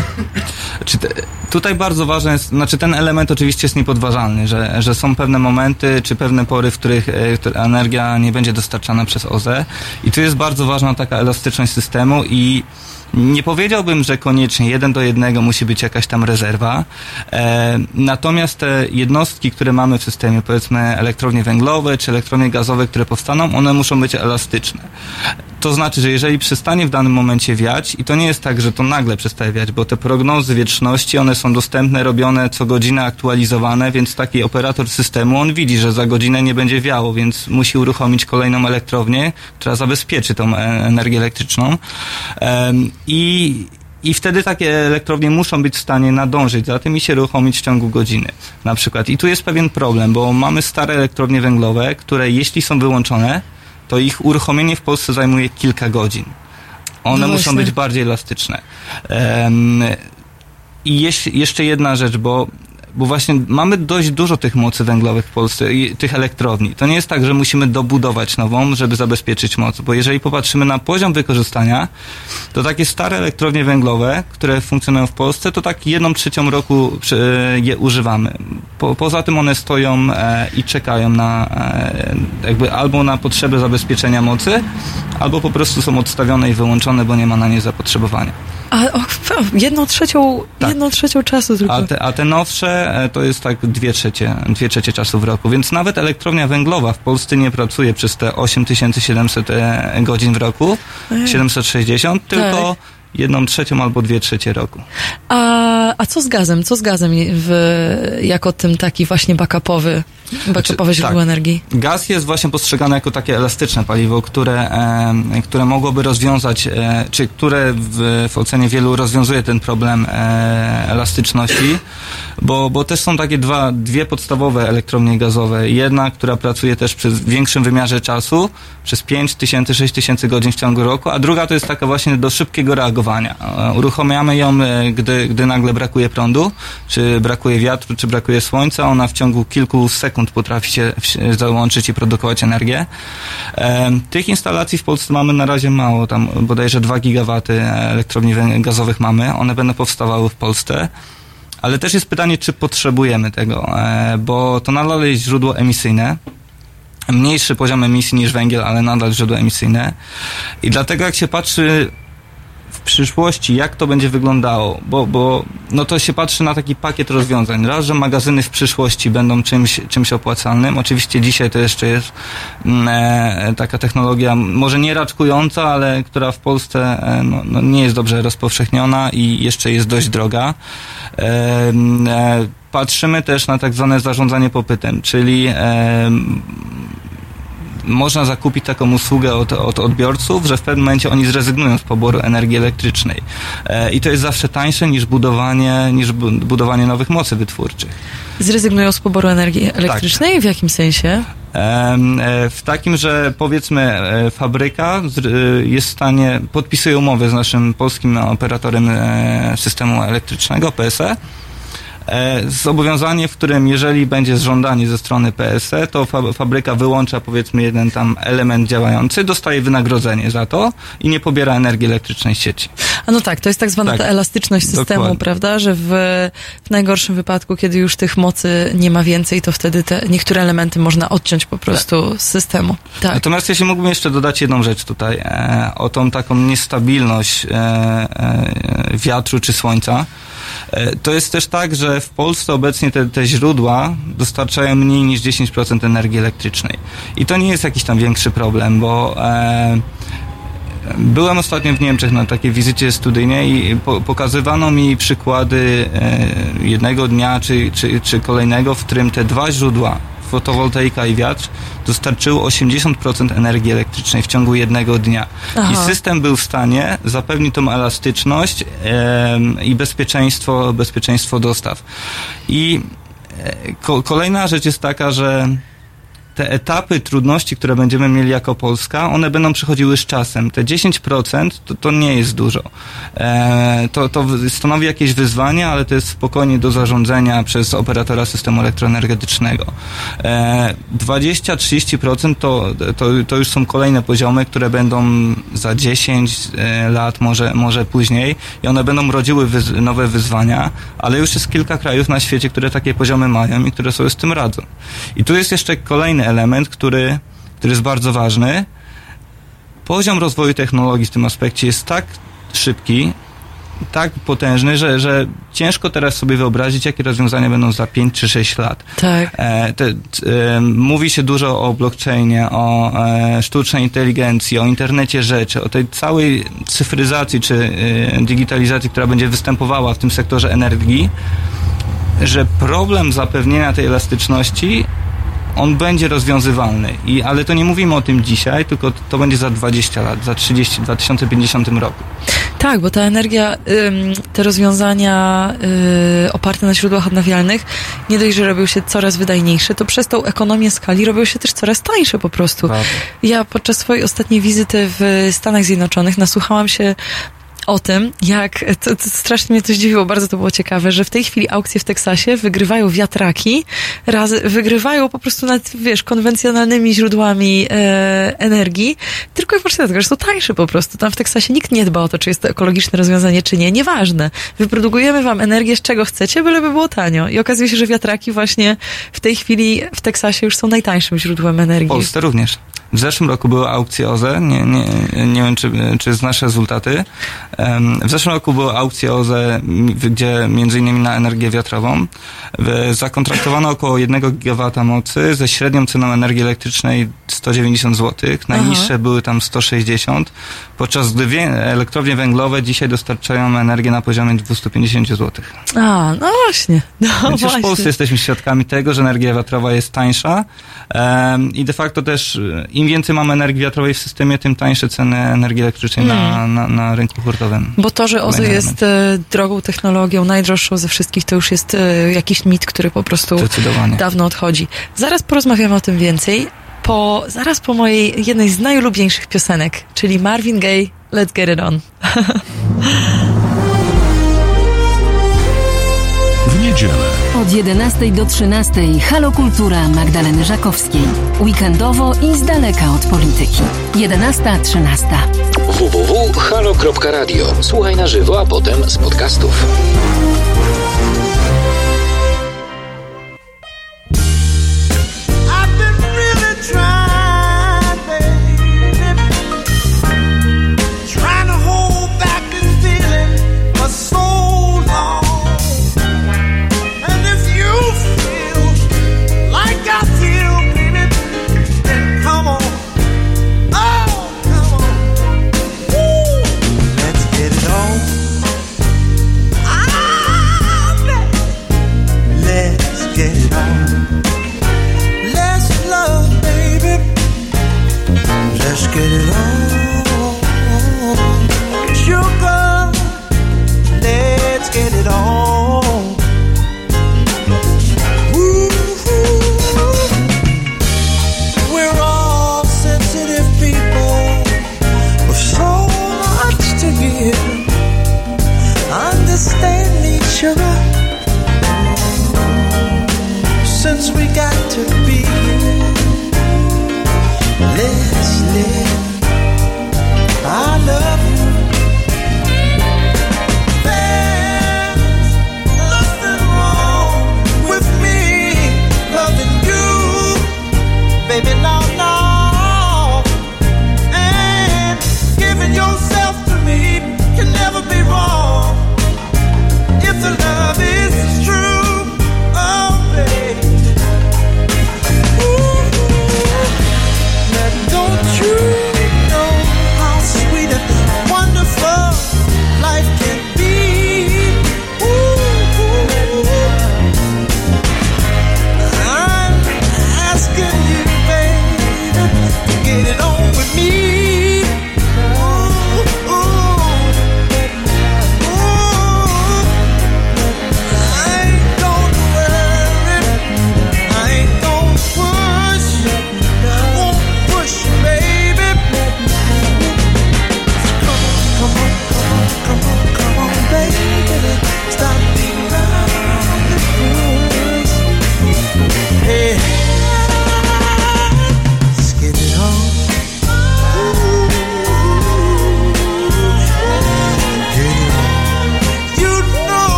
Czy te, tutaj bardzo ważne jest, znaczy ten element oczywiście jest niepodważalny, że, że są pewne momenty, czy pewne pory, w których e, energia nie będzie dostarczana przez OZE i tu jest bardzo ważna taka elastyczność systemu i nie powiedziałbym, że koniecznie jeden do jednego musi być jakaś tam rezerwa. E, natomiast te jednostki, które mamy w systemie, powiedzmy elektrownie węglowe czy elektrownie gazowe, które powstaną, one muszą być elastyczne. To znaczy, że jeżeli przestanie w danym momencie wiać, i to nie jest tak, że to nagle przestaje wiać, bo te prognozy wieczności, one są dostępne, robione co godzinę, aktualizowane, więc taki operator systemu, on widzi, że za godzinę nie będzie wiało, więc musi uruchomić kolejną elektrownię, która zabezpieczy tą e, energię elektryczną. Em, I i wtedy takie elektrownie muszą być w stanie nadążyć za tym i się uruchomić w ciągu godziny. Na przykład. I tu jest pewien problem, bo mamy stare elektrownie węglowe, które jeśli są wyłączone, to ich uruchomienie w Polsce zajmuje kilka godzin. One No muszą być bardziej elastyczne. Em, I jeś, jeszcze jedna rzecz, bo, bo właśnie mamy dość dużo tych mocy węglowych w Polsce i tych elektrowni. To nie jest tak, że musimy dobudować nową, żeby zabezpieczyć moc, bo jeżeli popatrzymy na poziom wykorzystania, to takie stare elektrownie węglowe, które funkcjonują w Polsce, to tak jedną trzecią roku przy- je używamy. Po, poza tym one stoją e, i czekają na e, jakby albo na potrzeby zabezpieczenia mocy, albo po prostu są odstawione i wyłączone, bo nie ma na nie zapotrzebowania. A o, jedną trzecią, Tak. jedną trzecią czasu tylko. A te, a te nowsze e, to jest tak dwie trzecie, dwie trzecie czasu w roku. Więc nawet elektrownia węglowa w Polsce nie pracuje przez te 8700 e, godzin w roku, 760, tylko jedną trzecią albo dwie trzecie roku. A, a co z gazem? Co z gazem w, jako tym taki właśnie backupowy, backupowe źródło tak. energii? Gaz jest właśnie postrzegany jako takie elastyczne paliwo, które, e, które mogłoby rozwiązać, e, czy które w, w ocenie wielu rozwiązuje ten problem e, elastyczności, bo, bo też są takie dwa, dwie podstawowe elektrownie gazowe. Jedna, która pracuje też przez większym wymiarze czasu, przez 5 tysięcy, 6 tysięcy godzin w ciągu roku, a druga to jest taka właśnie do szybkiego reagowania. E, Uruchamiamy ją, e, gdy, gdy nagle brakuje prądu, czy brakuje wiatru, czy brakuje słońca. Ona w ciągu kilku sekund potrafi się załączyć i produkować energię. Tych instalacji w Polsce mamy na razie mało, tam bodajże 2 gigawaty elektrowni gazowych mamy. One będą powstawały w Polsce. Ale też jest pytanie, czy potrzebujemy tego, e, bo to nadal jest źródło emisyjne. Mniejszy poziom emisji niż węgiel, ale nadal źródło emisyjne. I dlatego jak się patrzy przyszłości, jak to będzie wyglądało, bo, bo no to się patrzy na taki pakiet rozwiązań. Raz, że magazyny w przyszłości będą czymś, czymś opłacalnym. Oczywiście dzisiaj to jeszcze jest mm, e, taka technologia, może nie raczkująca, ale która w Polsce e, no, no nie jest dobrze rozpowszechniona i jeszcze jest dość droga. E, e, patrzymy też na tak zwane zarządzanie popytem, czyli e, można zakupić taką usługę od, od odbiorców, że w pewnym momencie oni zrezygnują z poboru energii elektrycznej. E, I to jest zawsze tańsze niż budowanie, niż bu- budowanie nowych mocy wytwórczych. Zrezygnują z poboru energii elektrycznej? W jakim sensie? E, W takim, że powiedzmy e, fabryka jest w stanie, podpisuje umowę z naszym polskim operatorem systemu elektrycznego, PSE, zobowiązanie, w którym jeżeli będzie żądanie ze strony PSE, to fa- fabryka wyłącza powiedzmy jeden tam element działający, dostaje wynagrodzenie za to i nie pobiera energii elektrycznej sieci. A no tak, to jest tak zwana Tak. ta elastyczność systemu, Dokładnie. prawda? Że w, w najgorszym wypadku, kiedy już tych mocy nie ma więcej, to wtedy te niektóre elementy można odciąć po prostu z systemu. Tak. Natomiast jeśli mógłbym jeszcze dodać jedną rzecz tutaj, e, o tą taką niestabilność e, e, wiatru czy słońca, e, to jest też tak, że w Polsce obecnie te, te źródła dostarczają mniej niż 10% energii elektrycznej. I to nie jest jakiś tam większy problem, bo e, Byłem ostatnio w Niemczech na takiej wizycie studyjnej i po, pokazywano mi przykłady e, jednego dnia czy, czy, czy kolejnego, w którym te dwa źródła, fotowoltaika i wiatr, dostarczyły 80% energii elektrycznej w ciągu jednego dnia. Aha. I system był w stanie zapewnić tą elastyczność em, i bezpieczeństwo, bezpieczeństwo dostaw. I ko- kolejna rzecz jest taka, że te etapy trudności, które będziemy mieli jako Polska, one będą przychodziły z czasem. Te 10% to, to nie jest dużo. E, to, to stanowi jakieś wyzwanie, ale to jest spokojnie do zarządzania przez operatora systemu elektroenergetycznego. E, 20-30% to, to, to już są kolejne poziomy, które będą za 10 e, lat, może, może później i one będą rodziły wyz- nowe wyzwania, ale już jest kilka krajów na świecie, które takie poziomy mają i które sobie z tym radzą. I tu jest jeszcze kolejny element, który, który jest bardzo ważny. Poziom rozwoju technologii w tym aspekcie jest tak szybki, tak potężny, że, że ciężko teraz sobie wyobrazić, jakie rozwiązania będą za 5 czy 6 lat. Tak. E, te, e, mówi się dużo o blockchainie, o e, sztucznej inteligencji, o internecie rzeczy, o tej całej cyfryzacji czy e, digitalizacji, która będzie występowała w tym sektorze energii, że problem zapewnienia tej elastyczności on będzie rozwiązywalny. I, ale to nie mówimy o tym dzisiaj, tylko to będzie za 20 lat, za 30, w 2050 roku. Tak, bo ta energia, te rozwiązania y, oparte na źródłach odnawialnych, nie dość, że robią się coraz wydajniejsze, to przez tą ekonomię skali robią się też coraz tańsze po prostu. Prawda. Ja podczas swojej ostatniej wizyty w Stanach Zjednoczonych nasłuchałam się o tym, jak, to, to strasznie mnie to zdziwiło, bardzo to było ciekawe, że w tej chwili aukcje w Teksasie wygrywają wiatraki, raz, wygrywają po prostu nad, wiesz, konwencjonalnymi źródłami e, energii, tylko i wyłącznie dlatego, że są tańsze po prostu. Tam w Teksasie nikt nie dba o to, czy jest to ekologiczne rozwiązanie, czy nie. Nieważne. Wyprodukujemy wam energię z czego chcecie, byleby było tanio. I okazuje się, że wiatraki właśnie w tej chwili w Teksasie już są najtańszym źródłem W energii. Polsce również. W zeszłym roku były aukcje OZE, nie, nie, nie wiem czy, czy znasz rezultaty. W zeszłym roku były aukcje OZE, gdzie między innymi na energię wiatrową zakontraktowano około 1 gigawata mocy ze średnią ceną energii elektrycznej 190 zł. Najniższe były tam 160, podczas gdy elektrownie węglowe dzisiaj dostarczają energię na poziomie 250 zł. A, no właśnie. No Więc już w właśnie. Polsce jesteśmy świadkami tego, że energia wiatrowa jest tańsza em, i de facto też im więcej mamy energii wiatrowej w systemie, tym tańsze ceny energii elektrycznej na, na, na rynku hurtowym. Bo to, że OZE jest e, drogą technologią, najdroższą ze wszystkich, to już jest e, jakiś mit, który po prostu dawno odchodzi. Zaraz porozmawiamy o tym więcej, po, zaraz po mojej jednej z najulubieńszych piosenek, czyli Marvin Gaye, Let's Get It On. W niedzielę Od 11 do 13 Halo Kultura Magdaleny Żakowskiej. Weekendowo i z daleka od polityki. 11.13. www.halo.radio. Słuchaj na żywo, a potem z podcastów.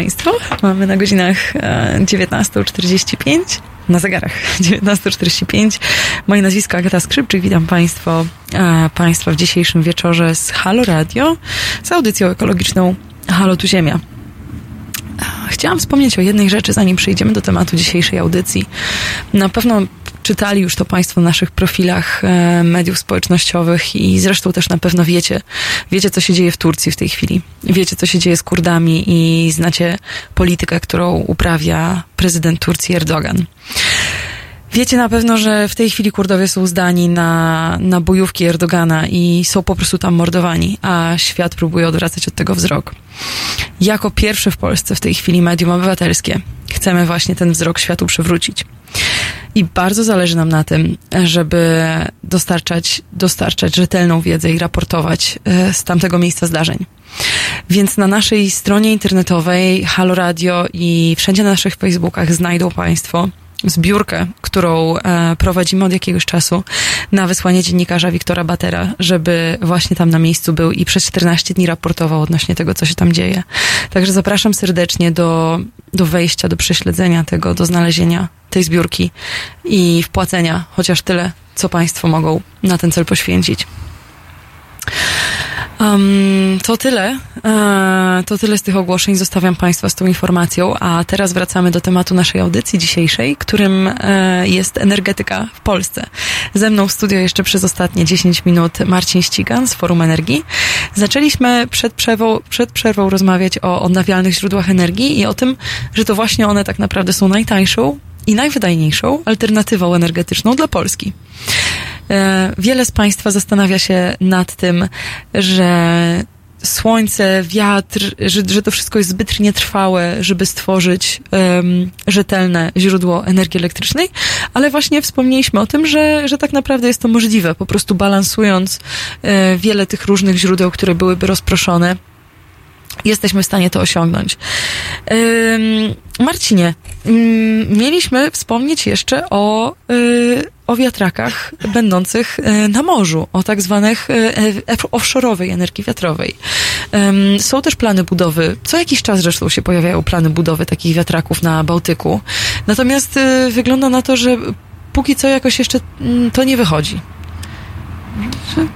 Państwu. Mamy na godzinach e, 19.45, na zegarach 19.45. Moje nazwisko Agata Skrzypczyk. Witam Państwo, e, Państwa w dzisiejszym wieczorze z Halo Radio, z audycją ekologiczną Halo Tu Ziemia. Chciałam wspomnieć o jednej rzeczy, zanim przejdziemy do tematu dzisiejszej audycji. Na pewno czytali już to Państwo na naszych profilach e, mediów społecznościowych i zresztą też na pewno wiecie, wiecie, co się dzieje w Turcji w tej chwili. Wiecie, co się dzieje z Kurdami i znacie politykę, którą uprawia prezydent Turcji Erdogan. Wiecie na pewno, że w tej chwili Kurdowie są zdani na, na bojówki Erdogana i są po prostu tam mordowani, a świat próbuje odwracać od tego wzrok. Jako pierwsze w Polsce w tej chwili medium obywatelskie chcemy właśnie ten wzrok światu przywrócić. I bardzo zależy nam na tym, żeby dostarczać, dostarczać rzetelną wiedzę i raportować e, z tamtego miejsca zdarzeń. Więc na naszej stronie internetowej Halo Radio i wszędzie na naszych Facebookach znajdą Państwo zbiórkę, którą e, prowadzimy od jakiegoś czasu na wysłanie dziennikarza Wiktora Batera, żeby właśnie tam na miejscu był i przez 14 dni raportował odnośnie tego, co się tam dzieje. Także zapraszam serdecznie do, do wejścia, do prześledzenia tego, do znalezienia tej zbiórki i wpłacenia chociaż tyle, co Państwo mogą na ten cel poświęcić. Um, to tyle. E, to tyle z tych ogłoszeń. Zostawiam Państwa z tą informacją, a teraz wracamy do tematu naszej audycji dzisiejszej, którym e, jest energetyka w Polsce. Ze mną w studio jeszcze przez ostatnie 10 minut Marcin Ścigan z Forum Energii. Zaczęliśmy przed przerwą, przed przerwą rozmawiać o odnawialnych źródłach energii i o tym, że to właśnie one tak naprawdę są najtańszą i najwydajniejszą alternatywą energetyczną dla Polski. E, Wiele z Państwa zastanawia się nad tym, że słońce, wiatr, że, że to wszystko jest zbyt nietrwałe, żeby stworzyć um, rzetelne źródło energii elektrycznej, ale właśnie wspomnieliśmy o tym, że, że tak naprawdę jest to możliwe, po prostu balansując e, wiele tych różnych źródeł, które byłyby rozproszone jesteśmy w stanie to osiągnąć. Marcinie, ym, mieliśmy wspomnieć jeszcze o, y, o wiatrakach będących y, na morzu, o tak zwanych y, e- offshore'owej energii wiatrowej. Są też plany budowy, co jakiś czas zresztą się pojawiają plany budowy takich wiatraków na Bałtyku. Natomiast wygląda na to, że póki co jakoś jeszcze mm, to nie wychodzi.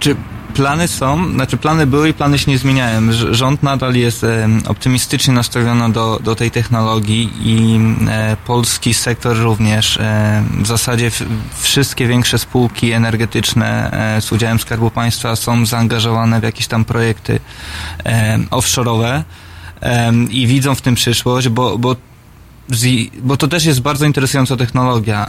Czy plany są, znaczy plany były i plany się nie zmieniają. Rz- Rząd nadal jest optymistycznie nastawiony do, do tej technologii i polski sektor również. W zasadzie wszystkie większe spółki energetyczne e, z udziałem Skarbu Państwa są zaangażowane w jakieś tam projekty offshore'owe i widzą w tym przyszłość, bo, bo bo to też jest bardzo interesująca technologia.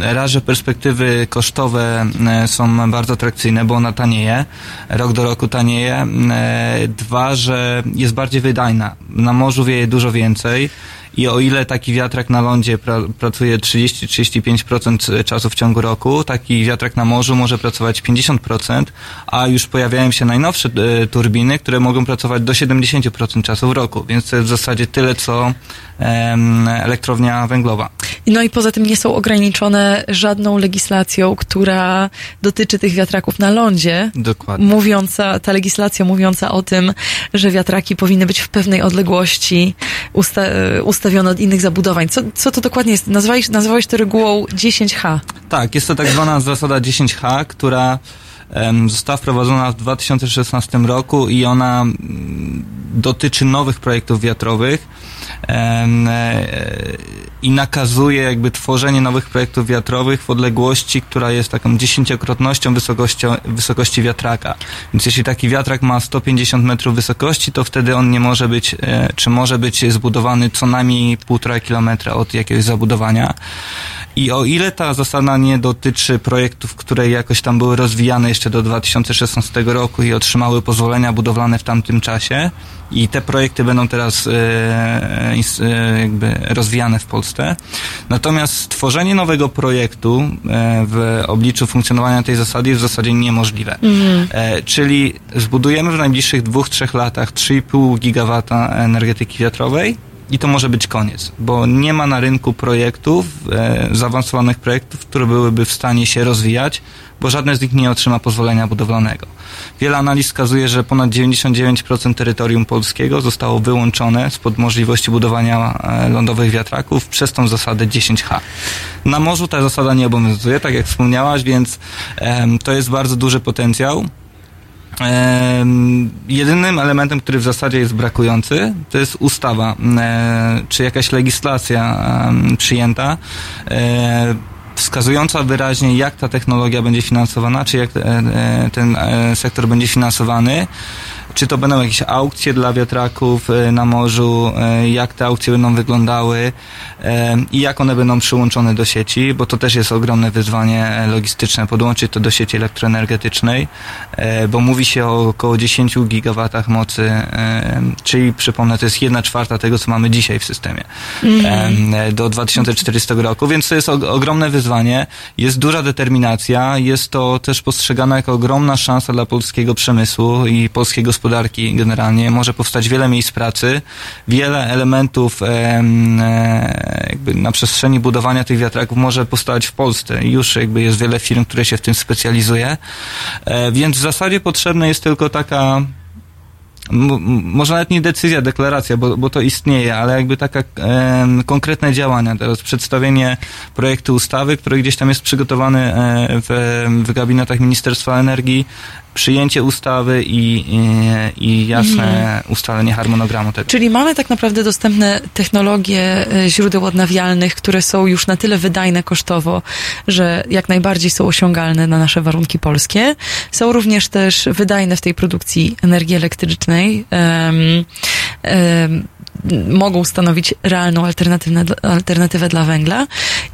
Raz, że perspektywy kosztowe e, są bardzo atrakcyjne, bo ona tanieje, rok do roku tanieje. E, Dwa, że jest bardziej wydajna. Na morzu wieje dużo więcej i o ile taki wiatrak na lądzie pra, pracuje 30-35% czasu w ciągu roku, taki wiatrak na morzu może pracować 50%, a już pojawiają się najnowsze e, turbiny, które mogą pracować do 70% czasu w roku, więc to jest w zasadzie tyle, co em, elektrownia węglowa. No i poza tym nie są ograniczone żadną legislacją, która dotyczy tych wiatraków na lądzie. Dokładnie. Mówiąca, ta legislacja mówiąca o tym, że wiatraki powinny być w pewnej odległości usta, e, ustawione od innych zabudowań. Co, co to dokładnie jest? Nazwałeś, nazwałeś to regułą 10H. Tak, jest to tak zwana zasada 10H, która została wprowadzona w 2016 roku i ona mm, dotyczy nowych projektów wiatrowych e, i nakazuje jakby tworzenie nowych projektów wiatrowych w odległości, która jest taką dziesięciokrotnością wysokości, wysokości wiatraka. Więc jeśli taki wiatrak ma 150 metrów wysokości, to wtedy on nie może być, e, czy może być zbudowany co najmniej półtora kilometra od jakiegoś zabudowania. I o ile ta zasada nie dotyczy projektów, które jakoś tam były rozwijane jeszcze do 2016 roku i otrzymały pozwolenia budowlane w tamtym czasie, i te projekty będą teraz e, e, jakby rozwijane w Polsce. Natomiast stworzenie nowego projektu e, w obliczu funkcjonowania tej zasady jest w zasadzie niemożliwe. E, czyli zbudujemy w najbliższych dwóch, trzech latach 3,5 gigawata energetyki wiatrowej i to może być koniec, bo nie ma na rynku projektów, e, zaawansowanych projektów, które byłyby w stanie się rozwijać, bo żadne z nich nie otrzyma pozwolenia budowlanego. Wiele analiz wskazuje, że ponad 99% terytorium polskiego zostało wyłączone spod możliwości budowania e, lądowych wiatraków przez tą zasadę 10H. Na morzu ta zasada nie obowiązuje, tak jak wspomniałaś, więc em, to jest bardzo duży potencjał. Em, jedynym elementem, który w zasadzie jest brakujący, to jest ustawa, e, czy jakaś legislacja em, przyjęta, e, wskazująca wyraźnie, jak ta technologia będzie finansowana, czy jak e, e, ten e, sektor będzie finansowany. Czy to będą jakieś aukcje dla wiatraków e, na morzu, e, jak te aukcje będą wyglądały? E, i jak one będą przyłączone do sieci, bo to też jest ogromne wyzwanie logistyczne, podłączyć to do sieci elektroenergetycznej, bo mówi się o około 10 gigawatach mocy, czyli przypomnę, to jest jedna czwarta tego, co mamy dzisiaj w systemie e, do 2040 roku, więc to jest og- ogromne wyzwanie, jest duża determinacja, jest to też postrzegane jako ogromna szansa dla polskiego przemysłu i polskiej gospodarki generalnie. Może powstać wiele miejsc pracy, wiele elementów em, e, jakby na przestrzeni budowania tych wiatraków może powstać w Polsce. Już jakby jest wiele firm, które się w tym specjalizuje, e, więc w zasadzie potrzebna jest tylko taka może nawet nie decyzja, deklaracja, bo, bo to istnieje, ale jakby taka em, konkretne działania. Teraz przedstawienie projektu ustawy, który gdzieś tam jest przygotowany e, w, w gabinetach Ministerstwa Energii, przyjęcie ustawy i, i, i jasne ustalenie harmonogramu tego. Czyli mamy tak naprawdę dostępne technologie e, źródeł odnawialnych, które są już na tyle wydajne kosztowo, że jak najbardziej są osiągalne na nasze warunki polskie. Są również też wydajne w tej produkcji energii elektrycznej. em, em, mogą stanowić realną alternatywę, alternatywę dla węgla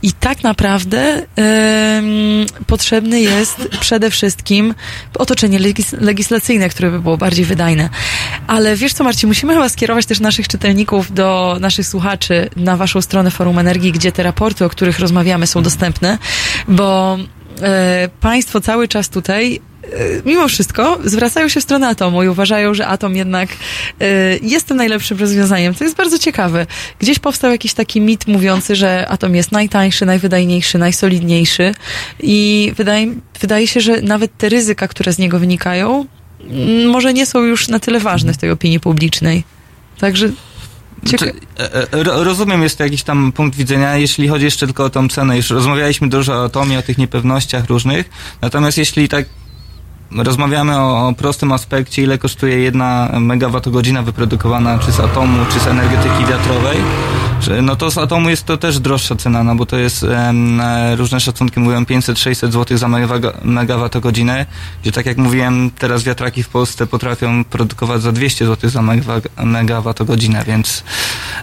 i tak naprawdę em, potrzebny jest przede wszystkim otoczenie legis legislacyjne, które by było bardziej wydajne. Ale wiesz co Marcin, musimy chyba skierować też naszych czytelników do naszych słuchaczy na waszą stronę Forum Energii, gdzie te raporty, o których rozmawiamy są dostępne, bo e, państwo cały czas tutaj mimo wszystko zwracają się w stronę atomu i uważają, że atom jednak e, jest tym najlepszym rozwiązaniem. To jest bardzo ciekawe. Gdzieś powstał jakiś taki mit mówiący, że atom jest najtańszy, najwydajniejszy, najsolidniejszy i wydaje, wydaje się, że nawet te ryzyka, które z niego wynikają, mm, może nie są już na tyle ważne w tej opinii publicznej. Także cieka- Czy, e, e, ro- rozumiem, jest to jakiś tam punkt widzenia, jeśli chodzi jeszcze tylko o tą cenę. Już rozmawialiśmy dużo o atomie, o tych niepewnościach różnych. Natomiast jeśli tak rozmawiamy o, o prostym aspekcie, ile kosztuje jedna megawattogodzina wyprodukowana czy z atomu, czy z energetyki wiatrowej, no to z atomu jest to też droższa cena, no bo to jest, em, e, różne szacunki mówią 500-600 zł za megawa- megawattogodzinę, gdzie tak jak mówiłem, teraz wiatraki w Polsce potrafią produkować za 200 zł za megawa- megawattogodzinę, więc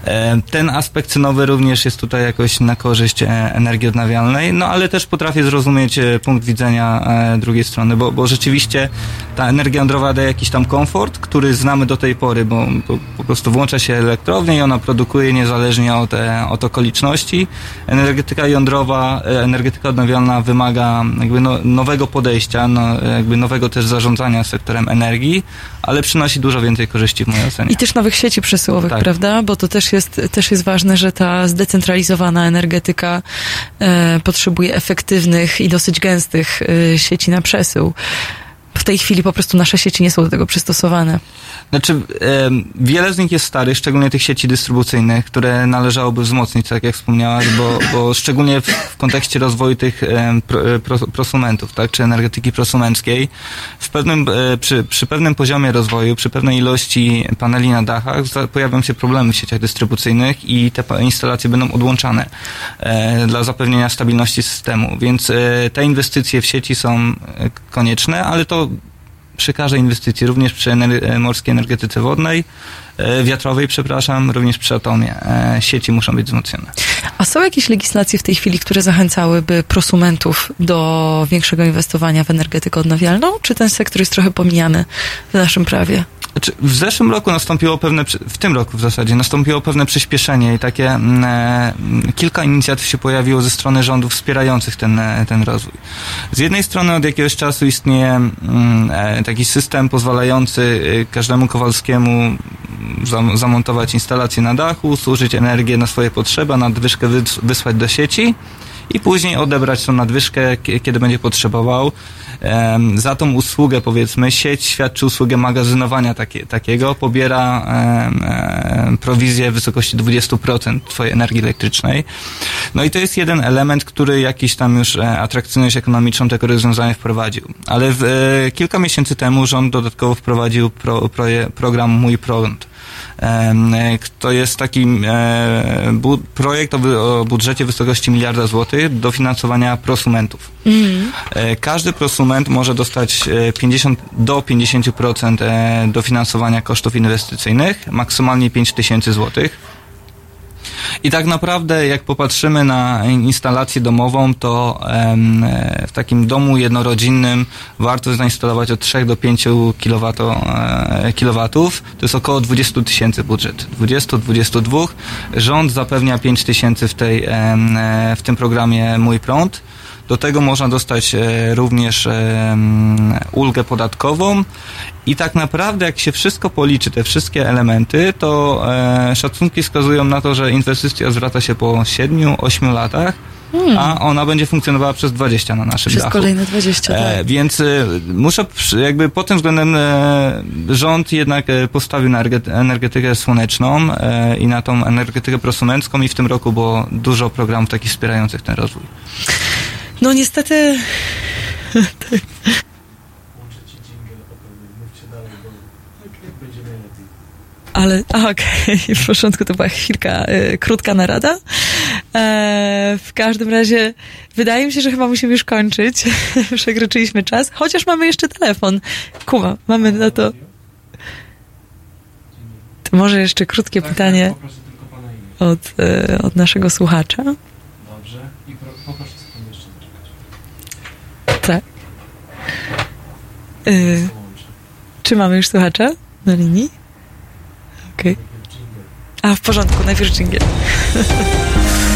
e, ten aspekt cenowy również jest tutaj jakoś na korzyść e, energii odnawialnej, no ale też potrafię zrozumieć e, punkt widzenia drugiej strony, bo, bo rzeczywiście ta energia jądrowa daje jakiś tam komfort, który znamy do tej pory, bo, bo po prostu włącza się elektrownię i ona produkuje niezależnie od, e, od okoliczności. Energetyka jądrowa, e, energetyka odnawialna wymaga jakby no, nowego podejścia, no, jakby nowego też zarządzania sektorem energii, ale przynosi dużo więcej korzyści w mojej ocenie. I też nowych sieci przesyłowych, Tak. prawda? Bo to też jest, też jest ważne, że ta zdecentralizowana energetyka e, potrzebuje efektywnych i dosyć gęstych e, sieci na przesył. W tej chwili po prostu nasze sieci nie są do tego przystosowane. Znaczy, wiele z nich jest starych, szczególnie tych sieci dystrybucyjnych, które należałoby wzmocnić, tak jak wspomniałaś, bo, bo szczególnie w, w kontekście rozwoju tych e, pro, prosumentów, tak, czy energetyki prosumenckiej, w pewnym, e, przy, przy pewnym poziomie rozwoju, przy pewnej ilości paneli na dachach za- pojawią się problemy w sieciach dystrybucyjnych i te instalacje będą odłączane e, dla zapewnienia stabilności systemu, więc te inwestycje w sieci są konieczne, ale to przy każdej inwestycji, również przy ener- e, morskiej energetyce wodnej, e, wiatrowej, przepraszam, również przy atomie. E, Sieci muszą być wzmocnione. A są jakieś legislacje w tej chwili, które zachęcałyby prosumentów do większego inwestowania w energetykę odnawialną? Czy ten sektor jest trochę pomijany w naszym prawie? Znaczy, w zeszłym roku nastąpiło pewne, w tym roku w zasadzie, nastąpiło pewne przyspieszenie i takie mm, e, kilka inicjatyw się pojawiło ze strony rządów wspierających ten, e, ten rozwój. Z jednej strony od jakiegoś czasu istnieje mm, e, taki system pozwalający e, każdemu Kowalskiemu zam, zamontować instalację na dachu, służyć energię na swoje potrzeby, nadwyżkę wysłać do sieci i później odebrać tą nadwyżkę, kie- kiedy będzie potrzebował. Za tą usługę, powiedzmy, sieć świadczy usługę magazynowania takie, takiego, pobiera prowizję w wysokości 20% twojej energii elektrycznej. No i to jest jeden element, który jakiś tam już e, atrakcyjność ekonomiczną tego rozwiązania wprowadził. Ale w, e, kilka miesięcy temu rząd dodatkowo wprowadził pro, proje, program Mój Prąd. E, To jest taki e, projekt o, budżecie w wysokości miliarda złotych do finansowania prosumentów. E, Każdy prosument może dostać e, 50 do 50% e, dofinansowania kosztów inwestycyjnych, maksymalnie 5 tysięcy złotych. I tak naprawdę, jak popatrzymy na instalację domową, to e, w takim domu jednorodzinnym warto zainstalować od 3 do 5 kW, e, kilowatów. To jest około 20 tysięcy budżet. 20-22. Rząd zapewnia 5 tysięcy w, e, w tym programie Mój Prąd. Do tego można dostać e, również em, ulgę podatkową i tak naprawdę jak się wszystko policzy, te wszystkie elementy, to e, szacunki wskazują na to, że inwestycja zwraca się po 7-8 latach, a ona będzie funkcjonowała przez 20 na naszym Przez dachu. kolejne 20, tak. E, więc e, muszę jakby pod tym względem e, rząd jednak e, postawił na erge- energetykę słoneczną e, i na tą energetykę prosumencką i w tym roku było dużo programów takich wspierających ten rozwój. No niestety... Ale, a okej, w porządku, to była chwilka, e, krótka narada. E, w każdym razie, wydaje mi się, że chyba musimy już kończyć. Przekroczyliśmy czas, chociaż mamy jeszcze telefon. Kuba, mamy na to... To może jeszcze krótkie pytanie tylko pana imię. od, e, od naszego słuchacza. Dobrze. I pro, poproszę. Tak. Połączę. czy mamy już słuchacza na linii? Okej. Jingle. A, w porządku, najpierw dżingiel.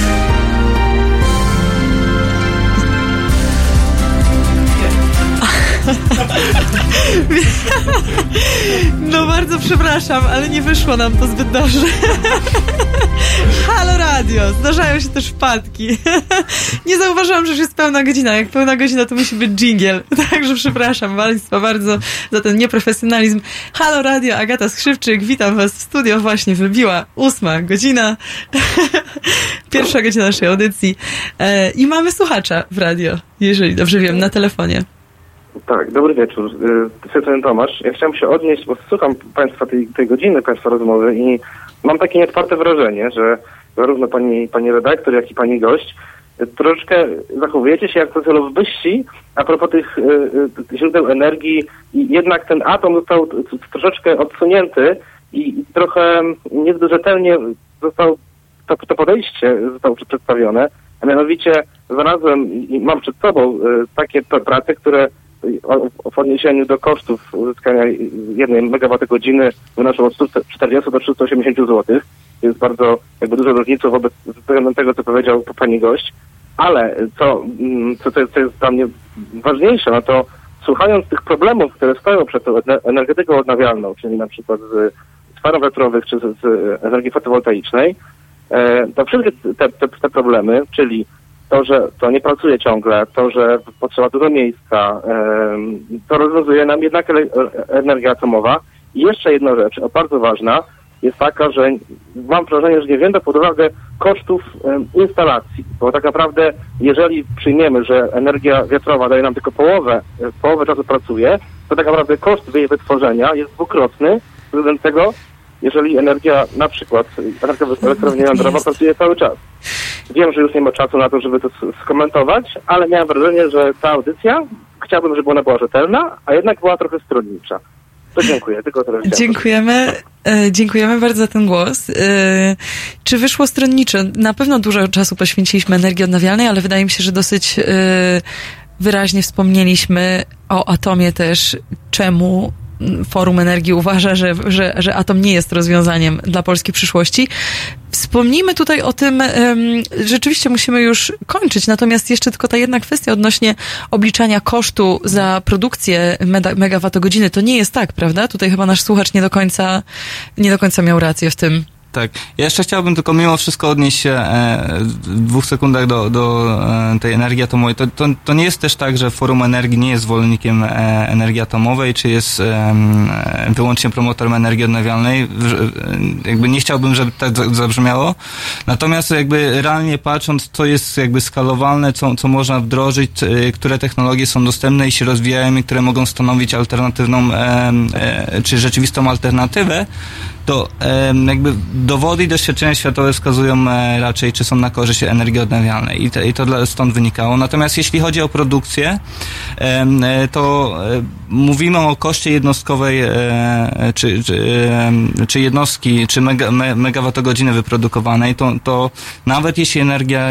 No bardzo przepraszam, ale nie wyszło nam to zbyt dobrze. Halo Radio, zdarzają się też wpadki. Nie zauważyłam, że już jest pełna godzina. Jak pełna godzina, to musi być dżingiel. Także przepraszam Państwa bardzo za ten nieprofesjonalizm. Halo Radio, Agata Skrzywczyk, witam Was w studio. Właśnie wybiła ósma godzina. Pierwsza godzina naszej audycji. E, I mamy słuchacza w radio, jeżeli dobrze wiem, na telefonie. Tak, dobry wieczór. Strony Tomasz. Ja chciałem się odnieść, bo słucham Państwa tej, tej godziny, Państwa rozmowy i mam takie nieotwarte wrażenie, że zarówno pani, pani redaktor, jak i pani gość y, troszeczkę zachowujecie się jak socjolowyści a propos tych y, y, źródeł energii i jednak ten atom został troszeczkę odsunięty i trochę niezbyt rzetelnie został to, to podejście zostało przedstawione, a mianowicie znalazłem i mam przed sobą y, takie prace, które w odniesieniu do kosztów uzyskania jednej megawattogodziny wynoszą od 140 do 380 zł. Jest bardzo jakby dużą różnicą wobec tego, co powiedział pani gość. Ale co, mm, co, jest, co jest dla mnie ważniejsze, no to słuchając tych problemów, które stoją przed tą ener- energetyką odnawialną, czyli na przykład z, z farm czy z, z energii fotowoltaicznej, e, to wszystkie te, te, te problemy, czyli to, że to nie pracuje ciągle, to, że potrzeba dużo miejsca, to rozwiązuje nam jednak energia atomowa. I jeszcze jedna rzecz, bardzo ważna, jest taka, że mam wrażenie, że nie wzięto pod uwagę kosztów instalacji, bo tak naprawdę jeżeli przyjmiemy, że energia wiatrowa daje nam tylko połowę, e, połowę czasu pracuje, to tak naprawdę koszt jej wytworzenia jest dwukrotny względem tego, jeżeli energia, na przykład energia elektrownia jądrowa pracuje cały czas. Wiem, że już nie ma czasu na to, żeby to skomentować, ale miałem wrażenie, że ta audycja, chciałbym, żeby ona była rzetelna, a jednak była trochę stronnicza. To dziękuję, tylko tyle chciałem. Dziękujemy, e, dziękujemy bardzo za ten głos. E, czy wyszło stronnicze? Na pewno dużo czasu poświęciliśmy energii odnawialnej, ale wydaje mi się, że dosyć e, wyraźnie wspomnieliśmy o atomie też, czemu Forum Energii uważa, że, że, że atom nie jest rozwiązaniem dla polskiej przyszłości. Wspomnijmy tutaj o tym, rzeczywiście musimy już kończyć, natomiast jeszcze tylko ta jedna kwestia odnośnie obliczania kosztu za produkcję megawattogodziny. To nie jest tak, prawda? Tutaj chyba nasz słuchacz nie do końca, nie do końca miał rację w tym. Tak. Ja jeszcze chciałbym tylko mimo wszystko odnieść się e, w dwóch sekundach do, do e, tej energii atomowej. To, to, to nie jest też tak, że Forum Energii nie jest zwolennikiem e, energii atomowej, czy jest e, wyłącznie promotorem energii odnawialnej. W- Jakby nie chciałbym, żeby tak za- zabrzmiało. Natomiast jakby realnie patrząc, co jest jakby skalowalne, co, co można wdrożyć, e, które technologie są dostępne i się rozwijają i które mogą stanowić alternatywną, e, czy rzeczywistą alternatywę, to jakby dowody i doświadczenia światowe wskazują e, raczej, czy są na korzyść energii odnawialnej i, to- i to stąd wynikało. Natomiast jeśli chodzi o produkcję, e, to e, mówimy o koszcie jednostkowej, czy, czy, czy jednostki, czy mega, me, megawattogodziny wyprodukowanej, to, to nawet jeśli energia,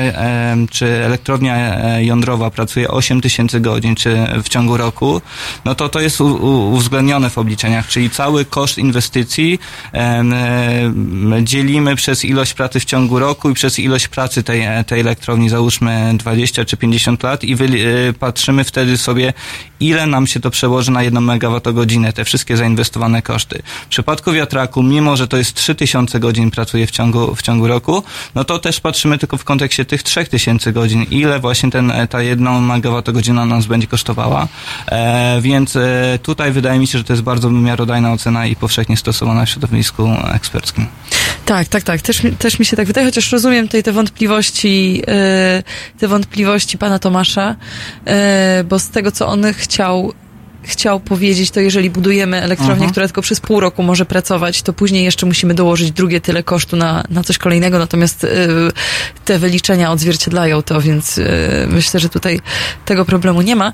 czy elektrownia jądrowa pracuje 8 tysięcy godzin, czy w ciągu roku, no to to jest uwzględnione w obliczeniach, czyli cały koszt inwestycji dzielimy przez ilość pracy w ciągu roku i przez ilość pracy tej, tej elektrowni, załóżmy 20 czy 50 lat i wy, e, patrzymy wtedy sobie, ile nam się to przełoży na jedną megawattogodzinę, te wszystkie zainwestowane koszty. W przypadku wiatraku, mimo że to jest 3000 godzin pracuje w ciągu, w ciągu roku, no to też patrzymy tylko w kontekście tych 3000 godzin, ile właśnie ten, e, ta jedna megawattogodzina nas będzie kosztowała. E, więc e, tutaj wydaje mi się, że to jest bardzo miarodajna ocena i powszechnie stosowana w środowisku eksperckim. Tak, tak, tak. Też, mi- też mi się tak wydaje, chociaż rozumiem tutaj te wątpliwości, e, te wątpliwości pana Tomasza, e, bo z tego, co on chciał chciał powiedzieć, to jeżeli budujemy elektrownię, Mhm. która tylko przez pół roku może pracować, to później jeszcze musimy dołożyć drugie tyle kosztu na, na coś kolejnego, natomiast e, te wyliczenia odzwierciedlają to, więc myślę, że tutaj tego problemu nie ma.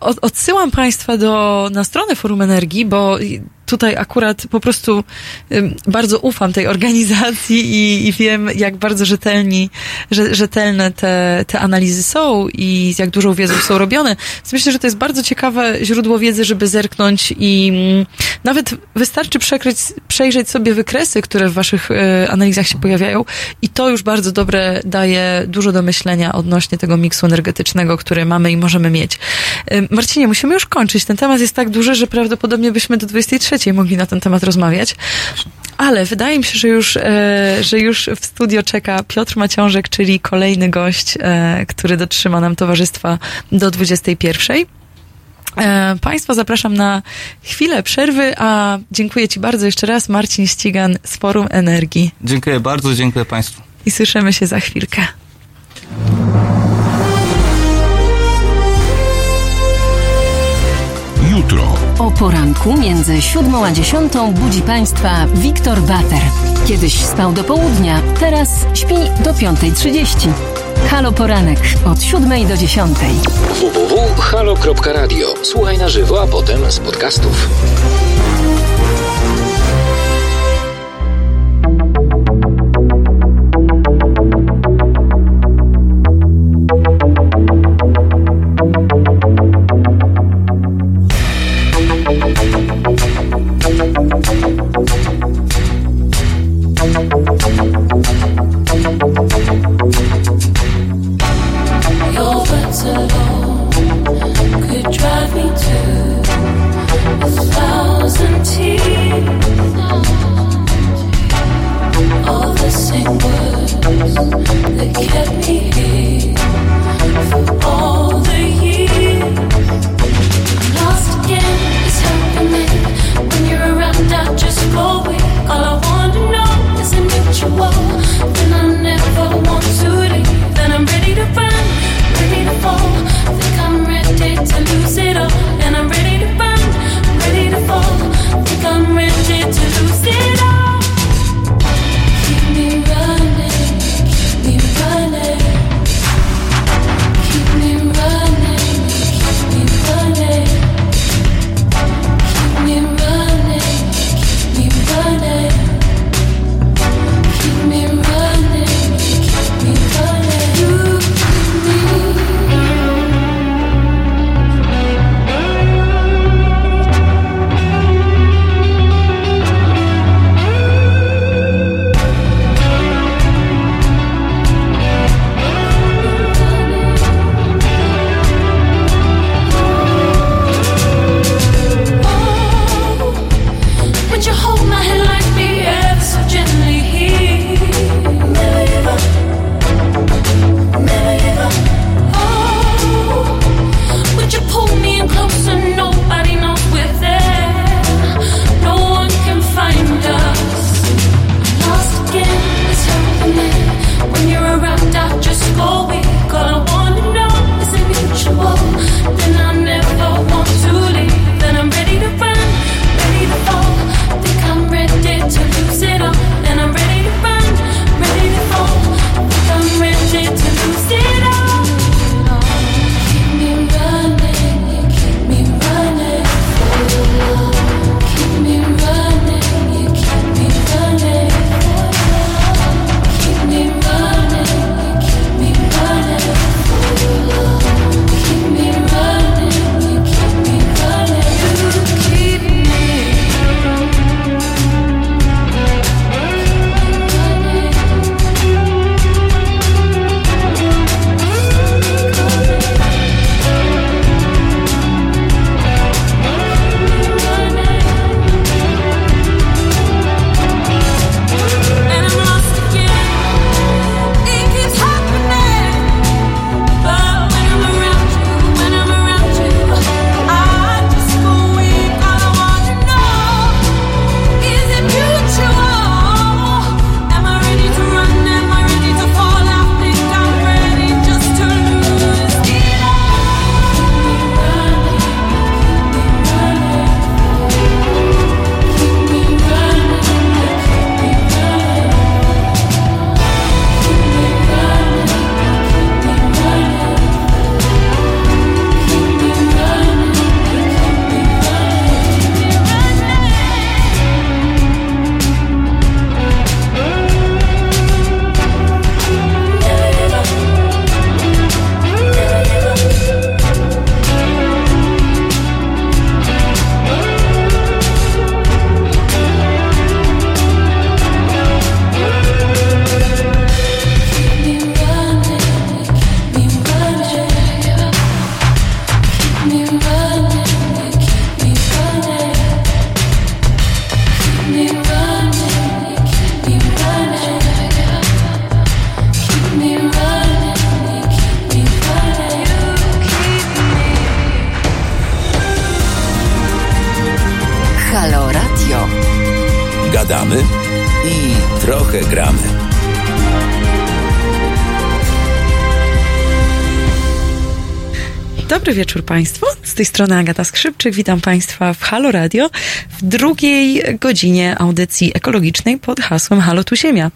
Od- Odsyłam Państwa do, na stronę Forum Energii, bo tutaj akurat po prostu bardzo ufam tej organizacji i, i wiem, jak bardzo rzetelni, rzetelne te, te analizy są i jak dużą wiedzą są robione. Więc myślę, że to jest bardzo ciekawe źródło wiedzy, żeby zerknąć i mm, nawet wystarczy przekryć, przejrzeć sobie wykresy, które w Waszych e, analizach się pojawiają i to już bardzo dobre daje dużo do myślenia odnośnie tego miksu energetycznego, który mamy i możemy mieć. Marcinie, musimy już kończyć. Ten temat jest tak duży, że prawdopodobnie byśmy do 23 mogli na ten temat rozmawiać. Ale wydaje mi się, że już, e, że już w studio czeka Piotr Maciążek, czyli kolejny gość, e, który dotrzyma nam towarzystwa do 21. E, Państwa zapraszam na chwilę przerwy, a dziękuję Ci bardzo jeszcze raz, Marcin Ścigan z Forum Energii. Dziękuję bardzo, dziękuję Państwu. I słyszymy się za chwilkę. O poranku między siódmą a dziesiątą budzi Państwa Wiktor Bater. Kiedyś spał do południa, teraz śpi do 5.30. Halo Poranek od siódmej do dziesiątej. www.halo.radio. Słuchaj na żywo, a potem z podcastów. Z tej strony Agata Skrzypczyk. Witam Państwa w Halo Radio w drugiej godzinie audycji ekologicznej pod hasłem Halo tu Ziemia.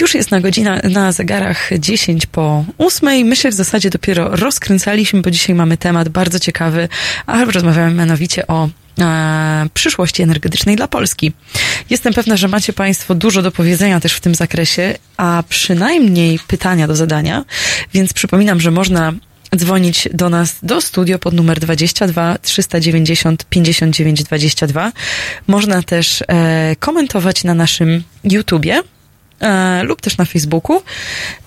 Już jest na godzina na zegarach 10 po 8. My się w zasadzie dopiero rozkręcaliśmy, bo dzisiaj mamy temat bardzo ciekawy, a rozmawiamy mianowicie o e, przyszłości energetycznej dla Polski. Jestem pewna, że macie Państwo dużo do powiedzenia też w tym zakresie, a przynajmniej pytania do zadania, więc przypominam, że można dzwonić do nas do studio pod numer 22 390 59 22. Można też e, komentować na naszym YouTubie. E, lub też na Facebooku.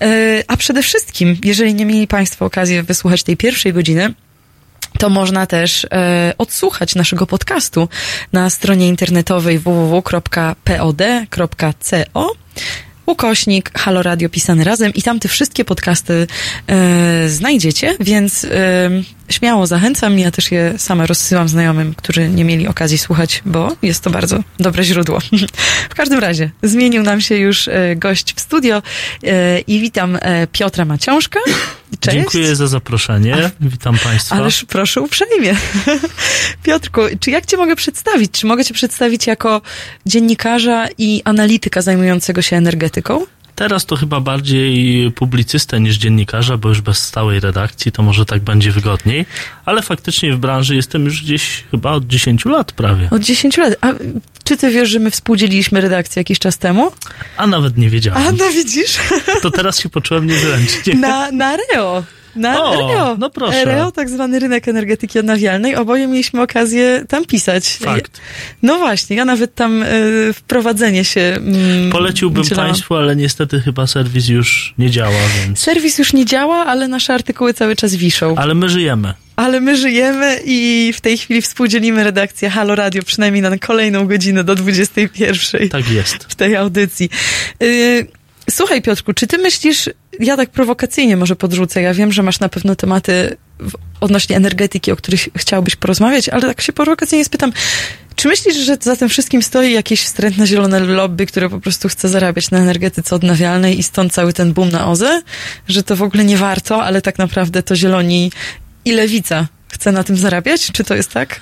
E, a przede wszystkim, jeżeli nie mieli Państwo okazji wysłuchać tej pierwszej godziny, to można też e, odsłuchać naszego podcastu na stronie internetowej www.pod.co ukośnik Halo Radio pisany razem i tam te wszystkie podcasty e, znajdziecie, więc e, śmiało zachęcam. Ja też je sama rozsyłam znajomym, którzy nie mieli okazji słuchać, bo jest to bardzo dobre źródło. w każdym razie, zmienił nam się już e, gość w studio e, i witam e, Piotra Maciążka. Cześć. Dziękuję za zaproszenie. Witam Państwa. Ależ proszę uprzejmie. Piotrku, czy jak Cię mogę przedstawić? Czy mogę Cię przedstawić jako dziennikarza i analityka zajmującego się energetyką? Teraz to chyba bardziej publicystę niż dziennikarza, bo już bez stałej redakcji to może tak będzie wygodniej, ale faktycznie w branży jestem już gdzieś chyba od 10 lat prawie. Od 10 lat. A czy ty wiesz, że my współdzieliliśmy redakcję jakiś czas temu? A nawet nie wiedziałem. A no widzisz? To teraz się poczułem niezręcznie. Na, na Reo. Na O, Reo. no proszę. Reo, tak zwany rynek energetyki odnawialnej. Oboje mieliśmy okazję tam pisać. Fakt. No właśnie, ja nawet tam y, wprowadzenie się. Mm, Poleciłbym. Państwu, ale niestety chyba serwis już nie działa, więc. Serwis już nie działa, ale nasze artykuły cały czas wiszą. Ale my żyjemy. Ale my żyjemy i w tej chwili współdzielimy redakcję Halo Radio przynajmniej na kolejną godzinę do 21 Tak jest. w tej audycji. Y, Słuchaj Piotrku, czy ty myślisz, ja tak prowokacyjnie może podrzucę, ja wiem, że masz na pewno tematy odnośnie energetyki, o których chciałbyś porozmawiać, ale tak się prowokacyjnie spytam, czy myślisz, że za tym wszystkim stoi jakieś wstrętne zielone lobby, które po prostu chce zarabiać na energetyce odnawialnej i stąd cały ten boom na OZE? Że to w ogóle nie warto, ale tak naprawdę to zieloni i lewica chce na tym zarabiać? Czy to jest tak?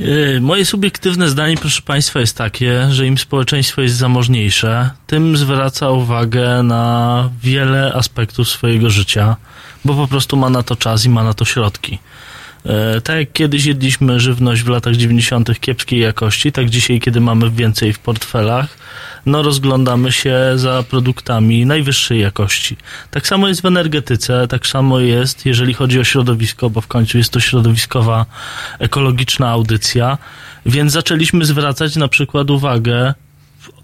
Yy, Moje subiektywne zdanie, proszę Państwa, jest takie, że im społeczeństwo jest zamożniejsze, tym zwraca uwagę na wiele aspektów swojego życia, bo po prostu ma na to czas i ma na to środki. Yy, Tak jak kiedyś jedliśmy żywność w latach 90. kiepskiej jakości, tak dzisiaj, kiedy mamy więcej w portfelach, no rozglądamy się za produktami najwyższej jakości. Tak samo jest w energetyce, tak samo jest, jeżeli chodzi o środowisko, bo w końcu jest to środowiskowa, ekologiczna audycja, więc zaczęliśmy zwracać na przykład uwagę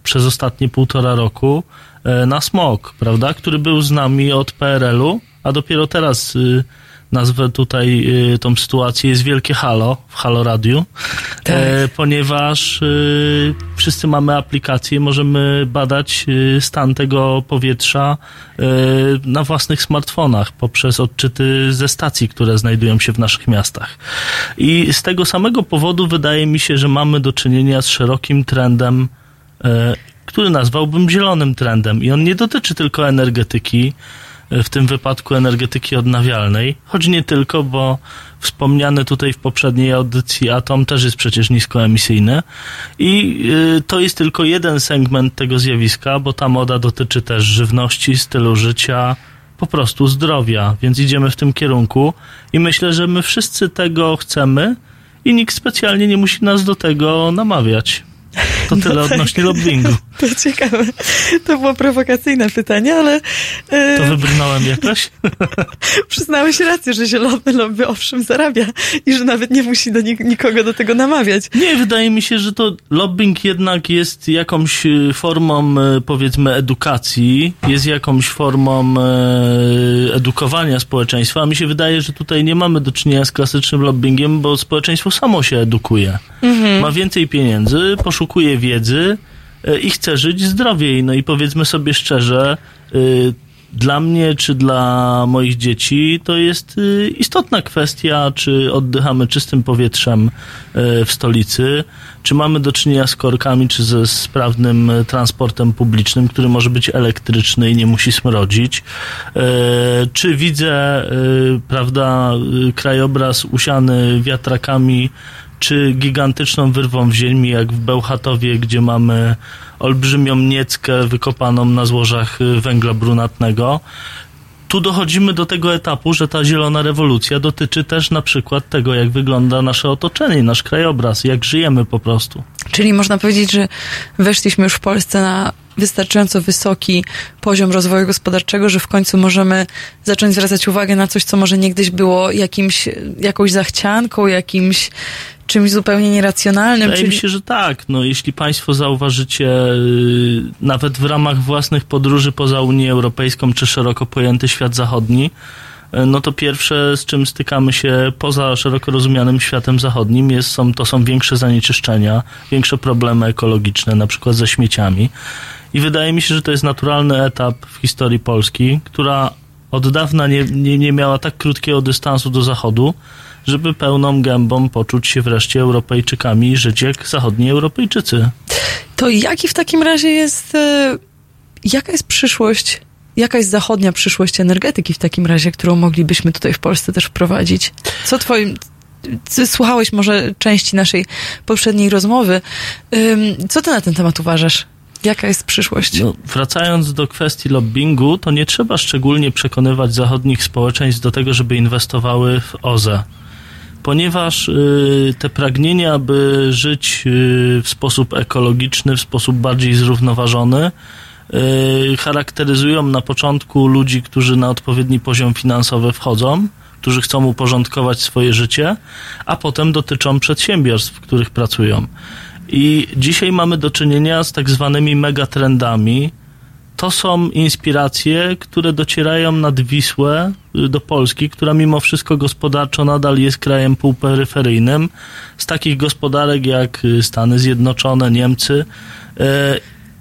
przez ostatnie półtora roku e, na smog, prawda, który był z nami od PRL-u, a dopiero teraz y, nazwę tutaj y, tą sytuację jest wielkie halo w Halo Radiu, e, ponieważ y, wszyscy mamy aplikacje, możemy badać y, stan tego powietrza y, na własnych smartfonach poprzez odczyty ze stacji, które znajdują się w naszych miastach. I z tego samego powodu wydaje mi się, że mamy do czynienia z szerokim trendem e, który nazwałbym zielonym trendem. I on nie dotyczy tylko energetyki, w tym wypadku energetyki odnawialnej, choć nie tylko, bo wspomniany tutaj w poprzedniej audycji atom też jest przecież niskoemisyjny. I y, to jest tylko jeden segment tego zjawiska, bo ta moda dotyczy też żywności, stylu życia, po prostu zdrowia, więc idziemy w tym kierunku i myślę, że my wszyscy tego chcemy i nikt specjalnie nie musi nas do tego namawiać. To tyle No tak. odnośnie lobbingu. To ciekawe. To było prowokacyjne pytanie, ale e, To wybrnąłem jakoś? przyznałeś rację, że zielony lobby owszem zarabia i że nawet nie musi do nik- nikogo do tego namawiać. Nie, wydaje mi się, że to lobbying jednak jest jakąś y, formą, y, powiedzmy, edukacji, jest jakąś formą e, edukowania społeczeństwa, a mi się wydaje, że tutaj nie mamy do czynienia z klasycznym lobbyingiem, bo społeczeństwo samo się edukuje. Ma więcej pieniędzy, poszukuje wiedzy e, i chce żyć zdrowiej. No i powiedzmy sobie szczerze, y, dla mnie czy dla moich dzieci to jest y, istotna kwestia, czy oddychamy czystym powietrzem w stolicy, czy mamy do czynienia z korkami, czy ze sprawnym transportem publicznym, który może być elektryczny i nie musi smrodzić. Czy widzę, prawda, krajobraz usiany wiatrakami, czy gigantyczną wyrwą w ziemi, jak w Bełchatowie, gdzie mamy olbrzymią nieckę wykopaną na złożach y, węgla brunatnego. Tu dochodzimy do tego etapu, że ta zielona rewolucja dotyczy też na przykład tego, jak wygląda nasze otoczenie, nasz krajobraz, jak żyjemy po prostu. Czyli można powiedzieć, że weszliśmy już w Polsce na wystarczająco wysoki poziom rozwoju gospodarczego, że w końcu możemy zacząć zwracać uwagę na coś, co może niegdyś było jakimś, jakąś zachcianką, jakimś czymś zupełnie nieracjonalnym. Wydaje mi się, że tak. No, jeśli Państwo zauważycie, y, nawet w ramach własnych podróży poza Unię Europejską czy szeroko pojęty świat zachodni, y, no to pierwsze, z czym stykamy się poza szeroko rozumianym światem zachodnim, jest, są, to są większe zanieczyszczenia, większe problemy ekologiczne, na przykład ze śmieciami. I wydaje mi się, że to jest naturalny etap w historii Polski, która od dawna nie, nie, nie miała tak krótkiego dystansu do Zachodu, żeby pełną gębą poczuć się wreszcie Europejczykami i żyć jak zachodni Europejczycy. To jaki w takim razie jest, e, jaka jest przyszłość, jaka jest zachodnia przyszłość energetyki w takim razie, którą moglibyśmy tutaj w Polsce też wprowadzić? Co twoim, słuchałeś może części naszej poprzedniej rozmowy. Co ty na ten temat uważasz? Jaka jest przyszłość? No, wracając do kwestii lobbingu, to nie trzeba szczególnie przekonywać zachodnich społeczeństw do tego, żeby inwestowały w OZE. Ponieważ y, te pragnienia, by żyć y, w sposób ekologiczny, w sposób bardziej zrównoważony, y, charakteryzują na początku ludzi, którzy na odpowiedni poziom finansowy wchodzą, którzy chcą uporządkować swoje życie, a potem dotyczą przedsiębiorstw, w których pracują. I dzisiaj mamy do czynienia z tak zwanymi megatrendami. To są inspiracje, które docierają nad Wisłę y, do Polski, która mimo wszystko gospodarczo nadal jest krajem półperyferyjnym. Z takich gospodarek jak y, Stany Zjednoczone, Niemcy. y,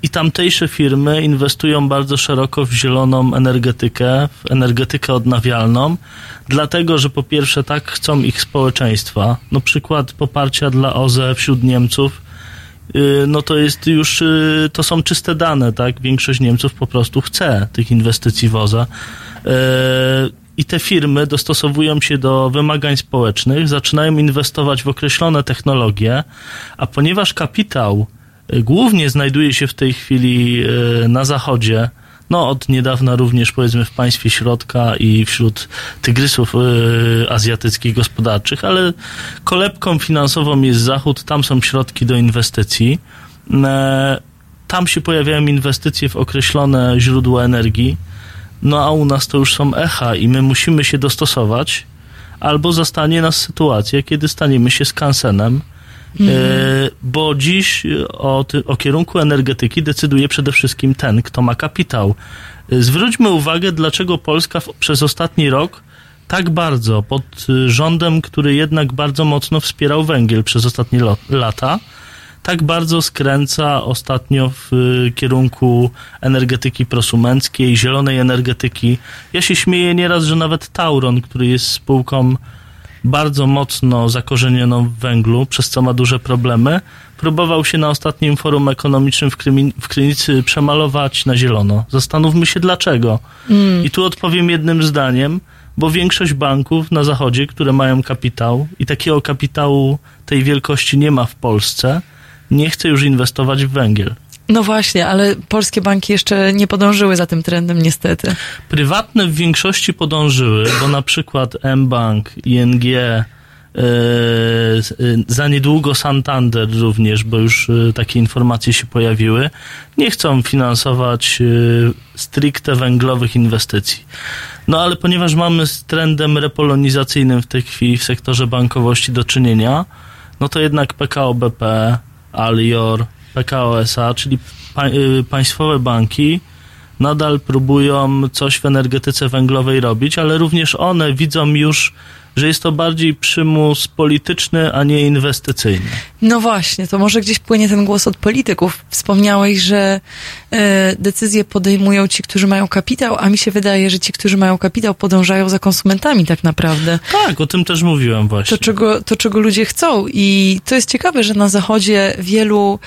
I tamtejsze firmy inwestują bardzo szeroko w zieloną energetykę, w energetykę odnawialną, dlatego że po pierwsze tak chcą ich społeczeństwa. No przykład poparcia dla OZE wśród Niemców no to jest już, y, to są czyste dane, tak? Większość Niemców po prostu chce tych inwestycji w OZE. Y, I te firmy dostosowują się do wymagań społecznych, zaczynają inwestować w określone technologie, a ponieważ kapitał y, głównie znajduje się w tej chwili y, na zachodzie, no od niedawna również powiedzmy w państwie środka i wśród tygrysów y, azjatyckich gospodarczych, ale kolebką finansową jest zachód, tam są środki do inwestycji. E, tam się pojawiają inwestycje w określone źródła energii, no a u nas to już są echa i my musimy się dostosować, albo zastanie nas sytuacja, kiedy staniemy się skansenem, E, bo dziś e, o, o kierunku energetyki decyduje przede wszystkim ten, kto ma kapitał. E, Zwróćmy uwagę, dlaczego Polska w, przez ostatni rok tak bardzo pod rządem, który jednak bardzo mocno wspierał węgiel przez ostatnie lata, tak bardzo skręca ostatnio w kierunku energetyki prosumenckiej, zielonej energetyki. Ja się śmieję nieraz, że nawet Tauron, który jest spółką bardzo mocno zakorzenioną w węglu, przez co ma duże problemy, próbował się na ostatnim forum ekonomicznym w, Krymi- w Krynicy przemalować na zielono. Zastanówmy się dlaczego. I tu odpowiem jednym zdaniem, bo większość banków na zachodzie, które mają kapitał i takiego kapitału tej wielkości nie ma w Polsce, nie chce już inwestować w węgiel. No właśnie, ale polskie banki jeszcze nie podążyły za tym trendem, niestety. Prywatne w większości podążyły, bo na przykład mBank, ING, e, e, za niedługo Santander również, bo już e, takie informacje się pojawiły, nie chcą finansować stricte węglowych inwestycji. No ale ponieważ mamy z trendem repolonizacyjnym w tej chwili w sektorze bankowości do czynienia, no to jednak PKO BP, Alior, PKO SA, czyli pa, y, państwowe banki nadal próbują coś w energetyce węglowej robić, ale również one widzą już że jest to bardziej przymus polityczny, a nie inwestycyjny. No właśnie, to może gdzieś płynie ten głos od polityków. Wspomniałeś, że e, decyzje podejmują ci, którzy mają kapitał, a mi się wydaje, że ci, którzy mają kapitał, podążają za konsumentami tak naprawdę. Tak, o tym też mówiłem właśnie. To czego, to, czego ludzie chcą. I to jest ciekawe, że na Zachodzie wielu,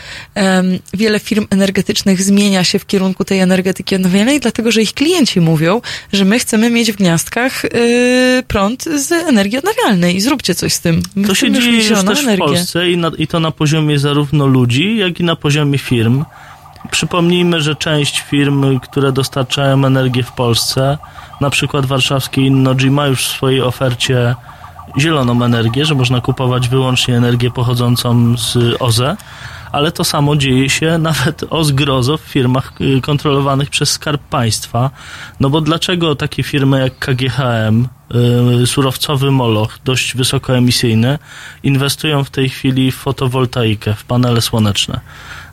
wiele firm energetycznych zmienia się w kierunku tej energetyki odnawialnej, dlatego że ich klienci mówią, że my chcemy mieć w gniazdkach y, prąd z energii odnawialnej i zróbcie coś z tym. My To się dzieje już też w energię. Polsce i, na, i to na poziomie zarówno ludzi, jak i na poziomie firm. Przypomnijmy, że część firm, które dostarczają energię w Polsce, na przykład warszawskie Innogy ma już w swojej ofercie zieloną energię, że można kupować wyłącznie energię pochodzącą z OZE, ale to samo dzieje się nawet o zgrozo w firmach y, kontrolowanych przez Skarb Państwa. No bo dlaczego takie firmy jak KGHM, y, surowcowy moloch, dość wysokoemisyjny, inwestują w tej chwili w fotowoltaikę, w panele słoneczne?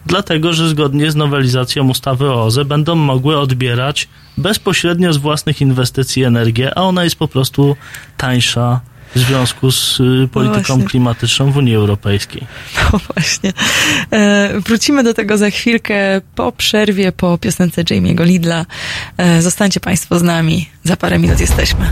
Dlatego, że zgodnie z nowelizacją ustawy o OZE będą mogły odbierać bezpośrednio z własnych inwestycji energię, a ona jest po prostu tańsza w związku z y, polityką właśnie. klimatyczną w Unii Europejskiej. No właśnie. E, wrócimy do tego za chwilkę po przerwie, po piosence Jamie'ego Lidla. E, zostańcie Państwo z nami. Za parę minut jesteśmy.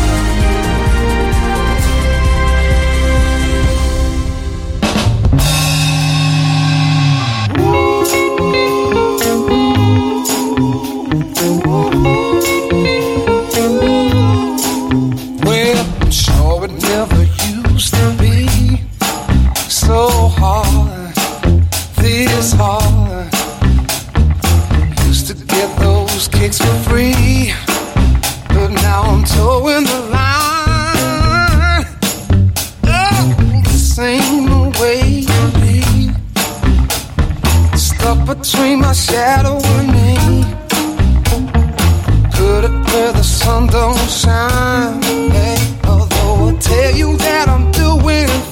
So hard, this hard. Used to get those kicks for free, but now I'm towing the line. Oh, this ain't way to be. Stuck between my shadow and me. Put it where the sun don't shine. Hey, although I tell you that I'm doing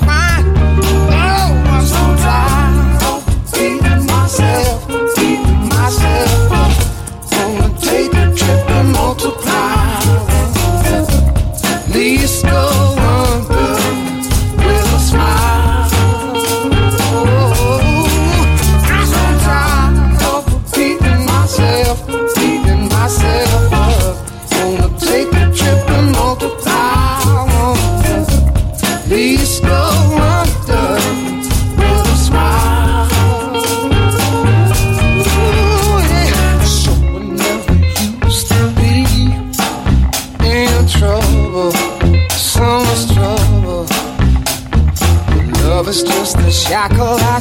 shackle I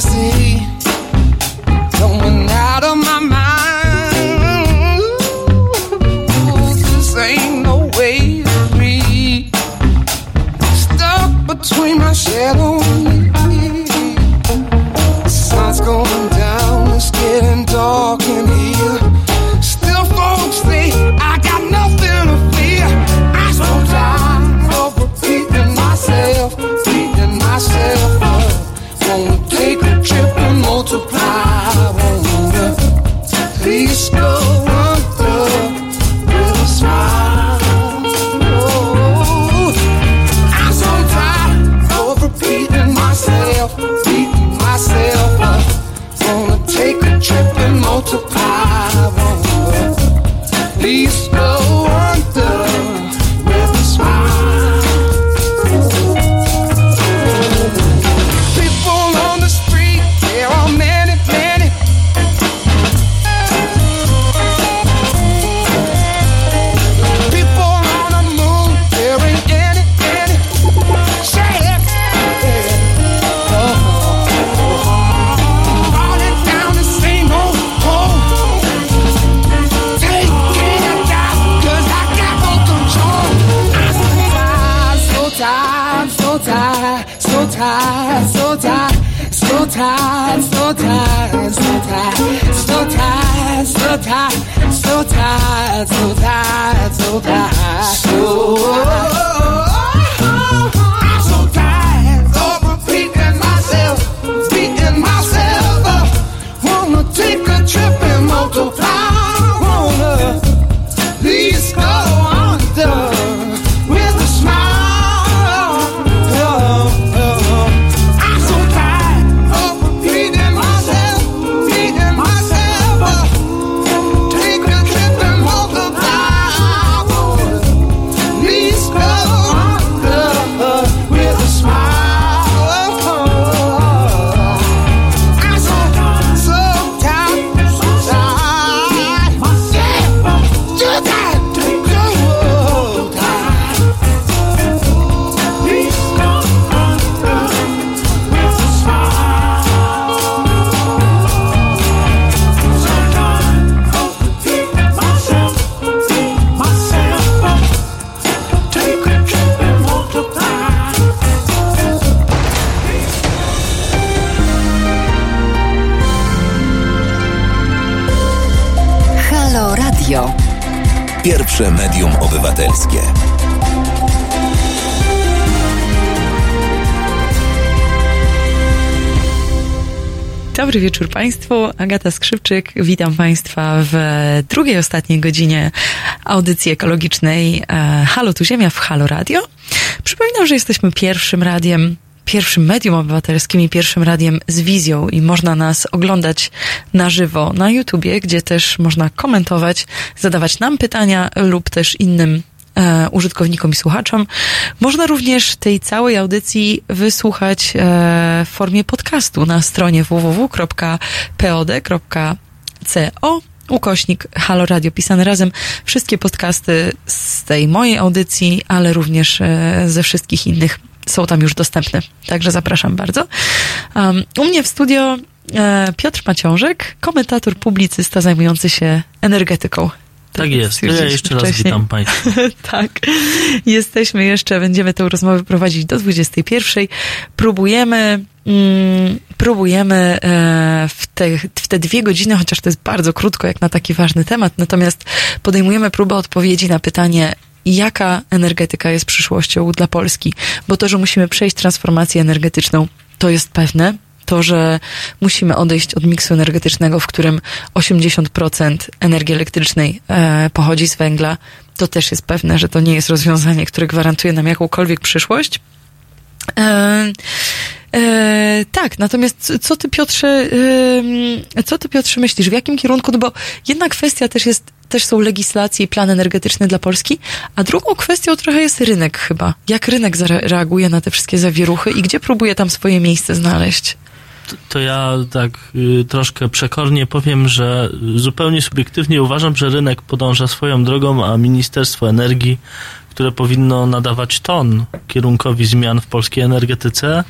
Pierwsze medium obywatelskie. Dobry wieczór Państwu. Agata Skrzypczyk. Witam Państwa w drugiej, ostatniej godzinie audycji ekologicznej e, Halo Tu Ziemia w Halo Radio. Przypominam, że jesteśmy pierwszym radiem, pierwszym medium obywatelskim i pierwszym radiem z wizją i można nas oglądać na żywo na YouTubie, gdzie też można komentować, zadawać nam pytania lub też innym e, użytkownikom i słuchaczom. Można również tej całej audycji wysłuchać e, w formie podcastu na stronie www.pod.co ukośnik Halo Radio pisane razem. Wszystkie podcasty z tej mojej audycji, ale również e, ze wszystkich innych są tam już dostępne. Także zapraszam bardzo. Um, u mnie w studio e, Piotr Maciążek, komentator, publicysta zajmujący się energetyką. Tak jest. Ja jeszcze raz wcześniej. witam Państwa. tak. Jesteśmy jeszcze, będziemy tę rozmowę prowadzić do 21. Próbujemy, mm, próbujemy e, w, te, w te dwie godziny, chociaż to jest bardzo krótko jak na taki ważny temat, natomiast podejmujemy próbę odpowiedzi na pytanie, jaka energetyka jest przyszłością dla Polski, bo to, że musimy przejść transformację energetyczną, to jest pewne. To, że musimy odejść od miksu energetycznego, w którym 80% energii elektrycznej e, pochodzi z węgla, to też jest pewne, że to nie jest rozwiązanie, które gwarantuje nam jakąkolwiek przyszłość. E, E, tak, natomiast co ty Piotrze, em, co ty Piotrze myślisz? W jakim kierunku? No bo jedna kwestia też jest, też są legislacje i plan energetyczny dla Polski, a drugą kwestią trochę jest rynek chyba. Jak rynek zareaguje na te wszystkie zawieruchy i gdzie próbuje tam swoje miejsce znaleźć? To ja tak y, troszkę przekornie powiem, że zupełnie subiektywnie uważam, że rynek podąża swoją drogą, a Ministerstwo Energii, które powinno nadawać ton kierunkowi zmian w polskiej energetyce,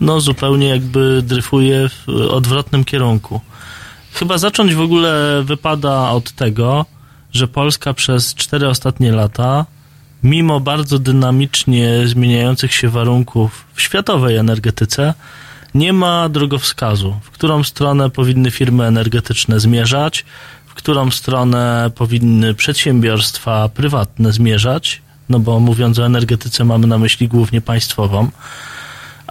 no zupełnie jakby dryfuje w odwrotnym kierunku. Chyba zacząć w ogóle wypada od tego, że Polska przez cztery ostatnie lata, mimo bardzo dynamicznie zmieniających się warunków w światowej energetyce, nie ma drogowskazu, w którą stronę powinny firmy energetyczne zmierzać, w którą stronę powinny przedsiębiorstwa prywatne zmierzać, no bo mówiąc o energetyce mamy na myśli głównie państwową,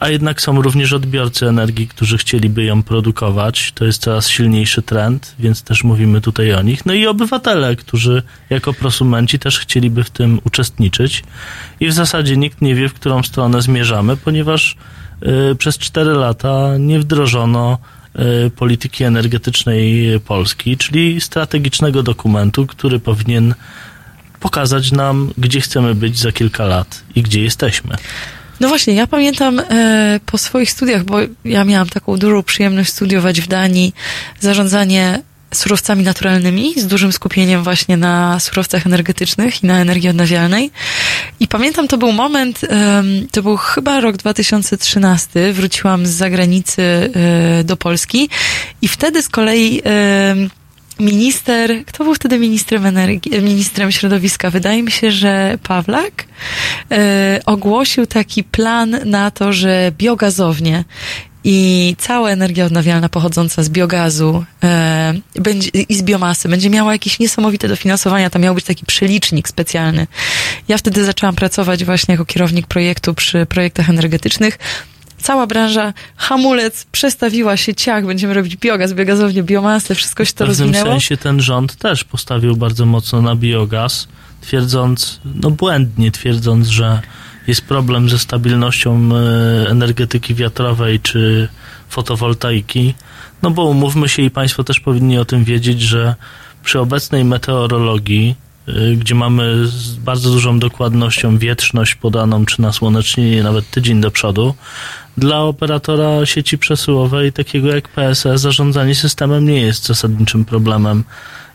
a jednak są również odbiorcy energii, którzy chcieliby ją produkować. To jest coraz silniejszy trend, więc też mówimy tutaj o nich. No i obywatele, którzy jako prosumenci też chcieliby w tym uczestniczyć. I w zasadzie nikt nie wie, w którą stronę zmierzamy, ponieważ y, przez cztery lata nie wdrożono y, polityki energetycznej Polski, czyli strategicznego dokumentu, który powinien pokazać nam, gdzie chcemy być za kilka lat i gdzie jesteśmy. No właśnie, ja pamiętam e, po swoich studiach, bo ja miałam taką dużą przyjemność studiować w Danii zarządzanie surowcami naturalnymi z dużym skupieniem właśnie na surowcach energetycznych i na energii odnawialnej. I pamiętam, to był moment, to był chyba rok 2013, wróciłam z zagranicy e, do Polski i wtedy z kolei minister, kto był wtedy ministrem energii, ministrem środowiska? Wydaje mi się, że Pawlak e, ogłosił taki plan na to, że biogazownie i cała energia odnawialna pochodząca z biogazu e, będzie, i z biomasy będzie miała jakieś niesamowite dofinansowania. Tam miał być taki przelicznik specjalny. Ja wtedy zaczęłam pracować właśnie jako kierownik projektu przy projektach energetycznych. Cała branża, hamulec, przestawiła się, ciach, będziemy robić biogaz, biogazownię, biomasę, wszystko się W to pewnym rozwinęło. sensie ten rząd też postawił bardzo mocno na biogaz, twierdząc, no błędnie twierdząc, że jest problem ze stabilnością e, energetyki wiatrowej czy fotowoltaiki. No bo umówmy się i Państwo też powinni o tym wiedzieć, że przy obecnej meteorologii, y, gdzie mamy z bardzo dużą dokładnością wietrzność podaną czy nasłonecznienie nawet tydzień do przodu, dla operatora sieci przesyłowej, takiego jak PSE, zarządzanie systemem nie jest zasadniczym problemem.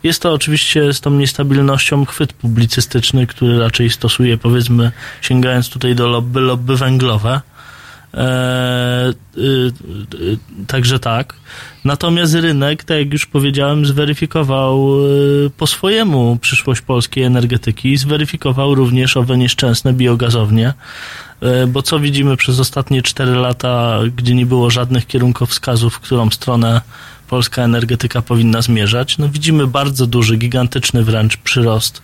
Jest to oczywiście z tą niestabilnością chwyt publicystyczny, który raczej stosuje, powiedzmy, sięgając tutaj do lobby, lobby węglowe. Eee, y, y, także tak. Natomiast rynek, tak jak już powiedziałem, zweryfikował y, po swojemu przyszłość polskiej energetyki, zweryfikował również owe nieszczęsne biogazownie, E, bo co widzimy przez ostatnie 4 lata, gdzie nie było żadnych kierunkowskazów, w którą stronę polska energetyka powinna zmierzać? No widzimy bardzo duży, gigantyczny wręcz przyrost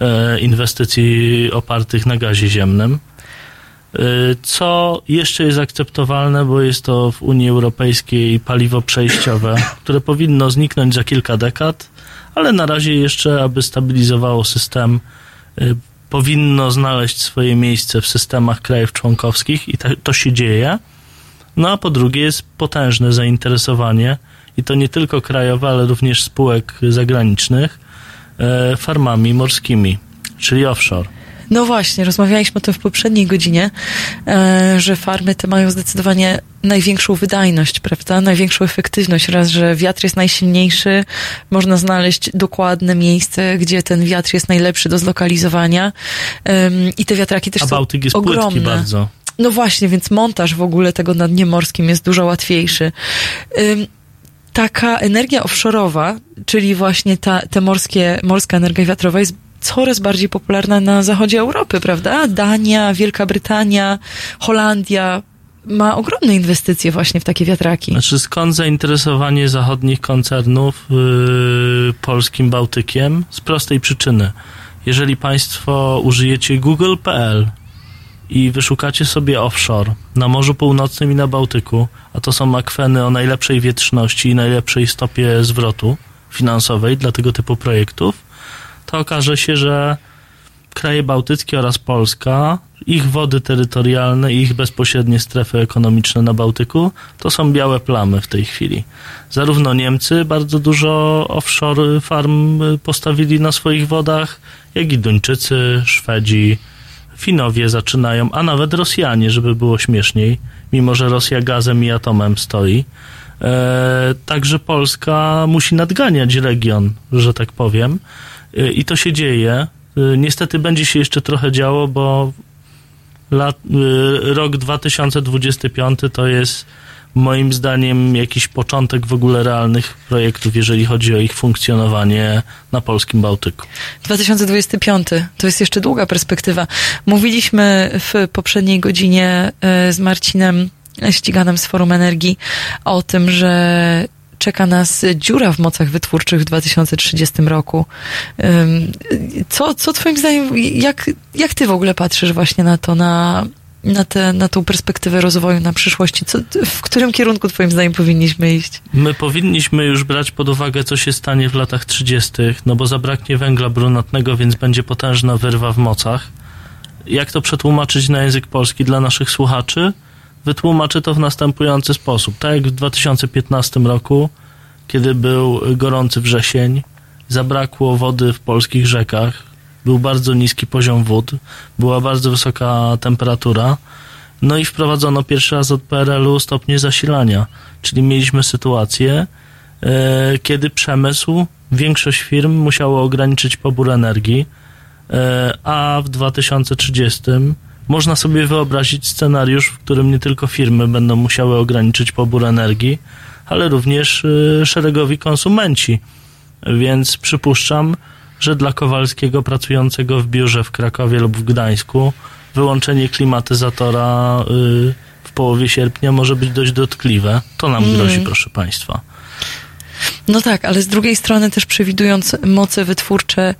e, inwestycji opartych na gazie ziemnym. E, Co jeszcze jest akceptowalne, bo jest to w Unii Europejskiej paliwo przejściowe, które powinno zniknąć za kilka dekad, ale na razie jeszcze, aby stabilizowało system, e, powinno znaleźć swoje miejsce w systemach krajów członkowskich i to, się dzieje. No a po drugie jest potężne zainteresowanie i to nie tylko krajowe, ale również spółek zagranicznych e, farmami morskimi, czyli offshore. No właśnie, rozmawialiśmy o tym w poprzedniej godzinie, e, że farmy te mają zdecydowanie największą wydajność, prawda? Największą efektywność. Raz, że wiatr jest najsilniejszy, można znaleźć dokładne miejsce, gdzie ten wiatr jest najlepszy do zlokalizowania. I te wiatraki też A są Bałtyk jest ogromne. bardzo. No właśnie, więc montaż w ogóle tego na dnie morskim jest dużo łatwiejszy. Taka energia offshore'owa, czyli właśnie ta, te morskie, morska energia wiatrowa jest coraz bardziej popularna na zachodzie Europy, prawda? Dania, Wielka Brytania, Holandia ma ogromne inwestycje właśnie w takie wiatraki. Znaczy skąd zainteresowanie zachodnich koncernów yy, polskim Bałtykiem? Z prostej przyczyny. Jeżeli Państwo użyjecie google.pl i wyszukacie sobie offshore na Morzu Północnym i na Bałtyku, a to są akweny o najlepszej wietrzności i najlepszej stopie zwrotu finansowej dla tego typu projektów, to okaże się, że kraje bałtyckie oraz Polska, ich wody terytorialne i ich bezpośrednie strefy ekonomiczne na Bałtyku to są białe plamy w tej chwili. Zarówno Niemcy bardzo dużo offshore farm postawili na swoich wodach, jak i Duńczycy, Szwedzi, Finowie zaczynają, a nawet Rosjanie, żeby było śmieszniej, mimo że Rosja gazem i atomem stoi. E, także Polska musi nadganiać region, że tak powiem. I to się dzieje. E, niestety będzie się jeszcze trochę działo, bo lat, e, rok 2025 to jest moim zdaniem jakiś początek w ogóle realnych projektów, jeżeli chodzi o ich funkcjonowanie na polskim Bałtyku. 2025 to jest jeszcze długa perspektywa. Mówiliśmy w poprzedniej godzinie e, z Marcinem Ściganem z Forum Energii o tym, że czeka nas dziura w mocach wytwórczych w 2030 roku. Co, co twoim zdaniem, jak, jak ty w ogóle patrzysz właśnie na to, na, na, te, na tą perspektywę rozwoju na przyszłości? Co, w którym kierunku twoim zdaniem powinniśmy iść? My powinniśmy już brać pod uwagę, co się stanie w latach 30., no bo zabraknie węgla brunatnego, więc będzie potężna wyrwa w mocach. Jak to przetłumaczyć na język polski dla naszych słuchaczy? Wytłumaczę to w następujący sposób. Tak jak w 2015 roku, kiedy był gorący wrzesień, zabrakło wody w polskich rzekach, był bardzo niski poziom wód, była bardzo wysoka temperatura, no i wprowadzono pierwszy raz od PRL-u stopnie zasilania, czyli mieliśmy sytuację, e, kiedy przemysł, większość firm musiało ograniczyć pobór energii, e, a w 2030 można sobie wyobrazić scenariusz, w którym nie tylko firmy będą musiały ograniczyć pobór energii, ale również e, szeregowi konsumenci. Więc przypuszczam, że dla Kowalskiego pracującego w biurze w Krakowie lub w Gdańsku wyłączenie klimatyzatora y, w połowie sierpnia może być dość dotkliwe. To nam Mm. grozi, proszę Państwa. No tak, ale z drugiej strony też przewidując moce wytwórcze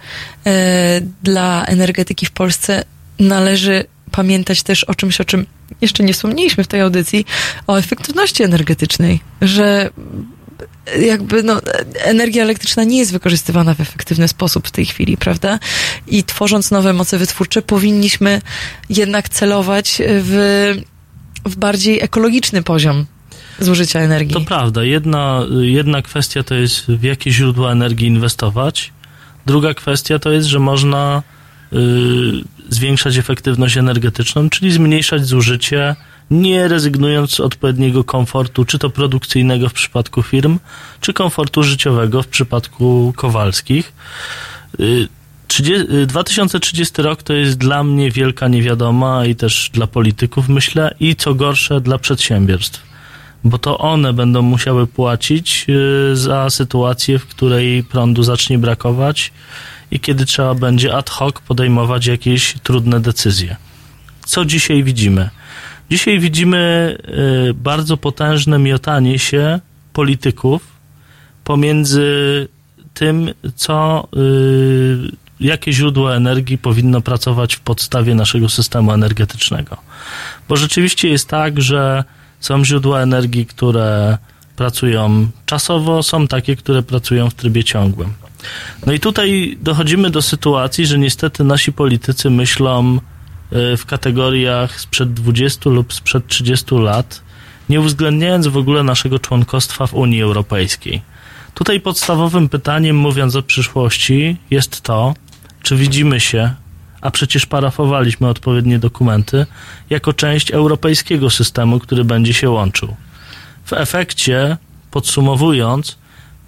e, dla energetyki w Polsce, należy pamiętać też o czymś, o czym jeszcze nie wspomnieliśmy w tej audycji, o efektywności energetycznej, że jakby no, energia elektryczna nie jest wykorzystywana w efektywny sposób w tej chwili, prawda? I tworząc nowe moce wytwórcze, powinniśmy jednak celować w, w bardziej ekologiczny poziom zużycia energii. To prawda. Jedna, jedna kwestia to jest w jakie źródła energii inwestować. Druga kwestia to jest, że można y, zwiększać efektywność energetyczną, czyli zmniejszać zużycie, nie rezygnując z odpowiedniego komfortu, czy to produkcyjnego w przypadku firm, czy komfortu życiowego w przypadku Kowalskich. Y, 30, y, 2030 rok to jest dla mnie wielka niewiadoma i też dla polityków, myślę, i co gorsze dla przedsiębiorstw bo to one będą musiały płacić y, za sytuację, w której prądu zacznie brakować i kiedy trzeba będzie ad hoc podejmować jakieś trudne decyzje. Co dzisiaj widzimy? Dzisiaj widzimy y, bardzo potężne miotanie się polityków pomiędzy tym, co, y, jakie źródła energii powinno pracować w podstawie naszego systemu energetycznego. Bo rzeczywiście jest tak, że są źródła energii, które pracują czasowo, są takie, które pracują w trybie ciągłym. No i tutaj dochodzimy do sytuacji, że niestety nasi politycy myślą y, w kategoriach sprzed 20 lub sprzed 30 lat, nie uwzględniając w ogóle naszego członkostwa w Unii Europejskiej. Tutaj podstawowym pytaniem, mówiąc o przyszłości, jest to, czy widzimy się a przecież parafowaliśmy odpowiednie dokumenty, jako część europejskiego systemu, który będzie się łączył. W efekcie, podsumowując,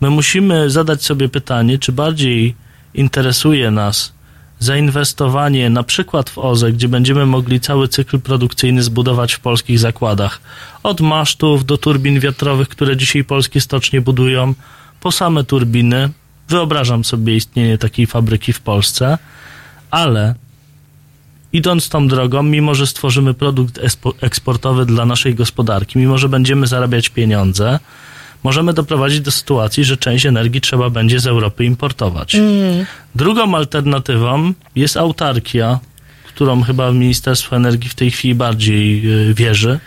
my musimy zadać sobie pytanie, czy bardziej interesuje nas zainwestowanie na przykład w OZE, gdzie będziemy mogli cały cykl produkcyjny zbudować w polskich zakładach. Od masztów do turbin wiatrowych, które dzisiaj polskie stocznie budują, po same turbiny. Wyobrażam sobie istnienie takiej fabryki w Polsce, ale idąc tą drogą, mimo że stworzymy produkt eksportowy dla naszej gospodarki, mimo że będziemy zarabiać pieniądze, możemy doprowadzić do sytuacji, że część energii trzeba będzie z Europy importować. Mm. Drugą alternatywą jest autarkia, którą chyba Ministerstwo Energii w tej chwili bardziej y, wierzy,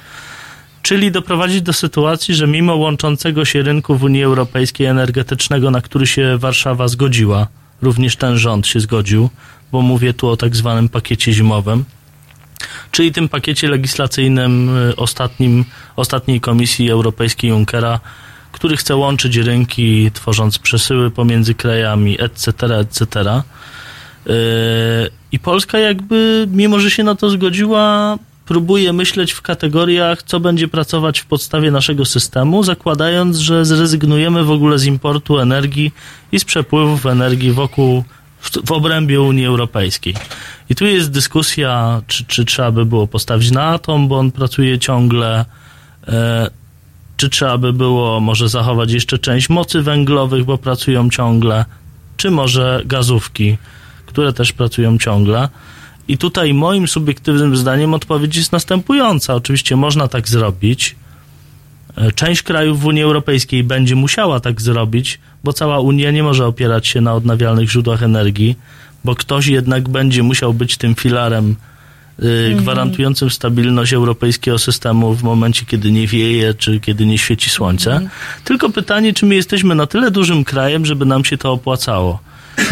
czyli doprowadzić do sytuacji, że mimo łączącego się rynku w Unii Europejskiej energetycznego, na który się Warszawa zgodziła, również ten rząd się zgodził, bo mówię tu o tak zwanym pakiecie zimowym, czyli tym pakiecie legislacyjnym y, ostatnim, ostatniej Komisji Europejskiej Junckera, który chce łączyć rynki, tworząc przesyły pomiędzy krajami, etc., etc. Yy, I Polska jakby, mimo że się na to zgodziła, próbuje myśleć w kategoriach, co będzie pracować w podstawie naszego systemu, zakładając, że zrezygnujemy w ogóle z importu energii i z przepływów energii wokół, w, w obrębie Unii Europejskiej. I tu jest dyskusja, czy, czy trzeba by było postawić na atom, bo on pracuje ciągle, e, czy trzeba by było może zachować jeszcze część mocy węglowych, bo pracują ciągle, czy może gazówki, które też pracują ciągle. I tutaj moim subiektywnym zdaniem odpowiedź jest następująca. Oczywiście można tak zrobić. E, Część krajów w Unii Europejskiej będzie musiała tak zrobić, bo cała Unia nie może opierać się na odnawialnych źródłach energii, bo ktoś jednak będzie musiał być tym filarem. Gwarantującym stabilność europejskiego systemu w momencie, kiedy nie wieje, czy kiedy nie świeci słońce. Tylko pytanie, czy my jesteśmy na tyle dużym krajem, żeby nam się to opłacało.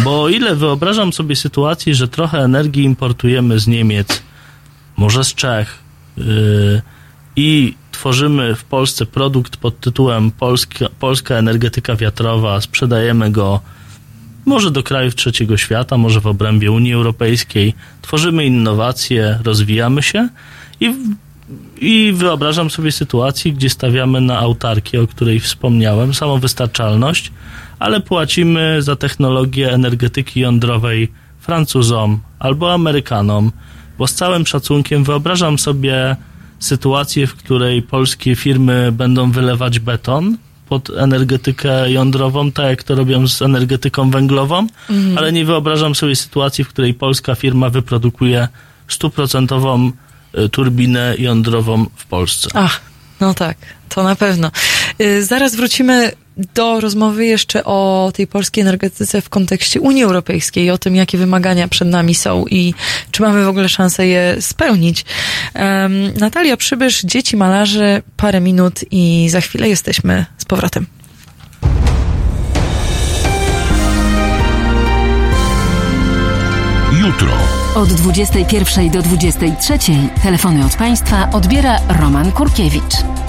Bo o ile wyobrażam sobie sytuację, że trochę energii importujemy z Niemiec, może z Czech yy, i tworzymy w Polsce produkt pod tytułem Polska, Polska energetyka wiatrowa, sprzedajemy go może do krajów trzeciego świata, może w obrębie Unii Europejskiej, tworzymy innowacje, rozwijamy się i, i wyobrażam sobie sytuację, gdzie stawiamy na autarkię, o której wspomniałem, samowystarczalność, ale płacimy za technologię energetyki jądrowej Francuzom albo Amerykanom, bo z całym szacunkiem wyobrażam sobie sytuację, w której polskie firmy będą wylewać beton pod energetykę jądrową, tak jak to robią z energetyką węglową, mhm. ale nie wyobrażam sobie sytuacji, w której polska firma wyprodukuje stuprocentową e, turbinę jądrową w Polsce. Ach, no tak, to na pewno. Y, zaraz wrócimy do rozmowy jeszcze o tej polskiej energetyce w kontekście Unii Europejskiej o tym, jakie wymagania przed nami są i czy mamy w ogóle szansę je spełnić. Um, Natalia Przybysz, Dzieci Malarzy, parę minut i za chwilę jesteśmy z powrotem. Jutro. Od 21 do 23 telefony od państwa odbiera Roman Kurkiewicz.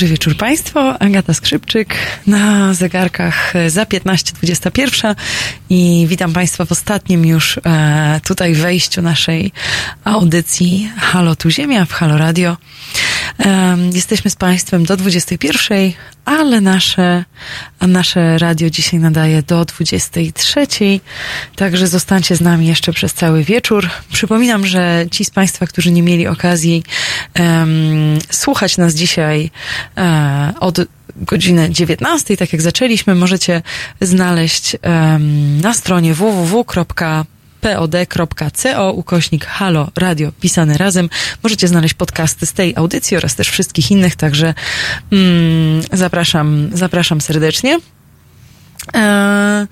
Dobry wieczór Państwu. Agata Skrzypczyk na zegarkach za 15.21 i witam Państwa w ostatnim już e, tutaj wejściu naszej audycji Halo Tu Ziemia w Halo Radio. Jesteśmy z Państwem do 21.00, ale nasze, nasze radio dzisiaj nadaje do 23.00, także zostańcie z nami jeszcze przez cały wieczór. Przypominam, że ci z Państwa, którzy nie mieli okazji em, słuchać nas dzisiaj e, od godziny 19, tak jak zaczęliśmy, możecie znaleźć em, na stronie www.pod.co ukośnik halo radio pisane razem. Możecie znaleźć podcasty z tej audycji oraz też wszystkich innych, także mm, zapraszam, zapraszam serdecznie. E,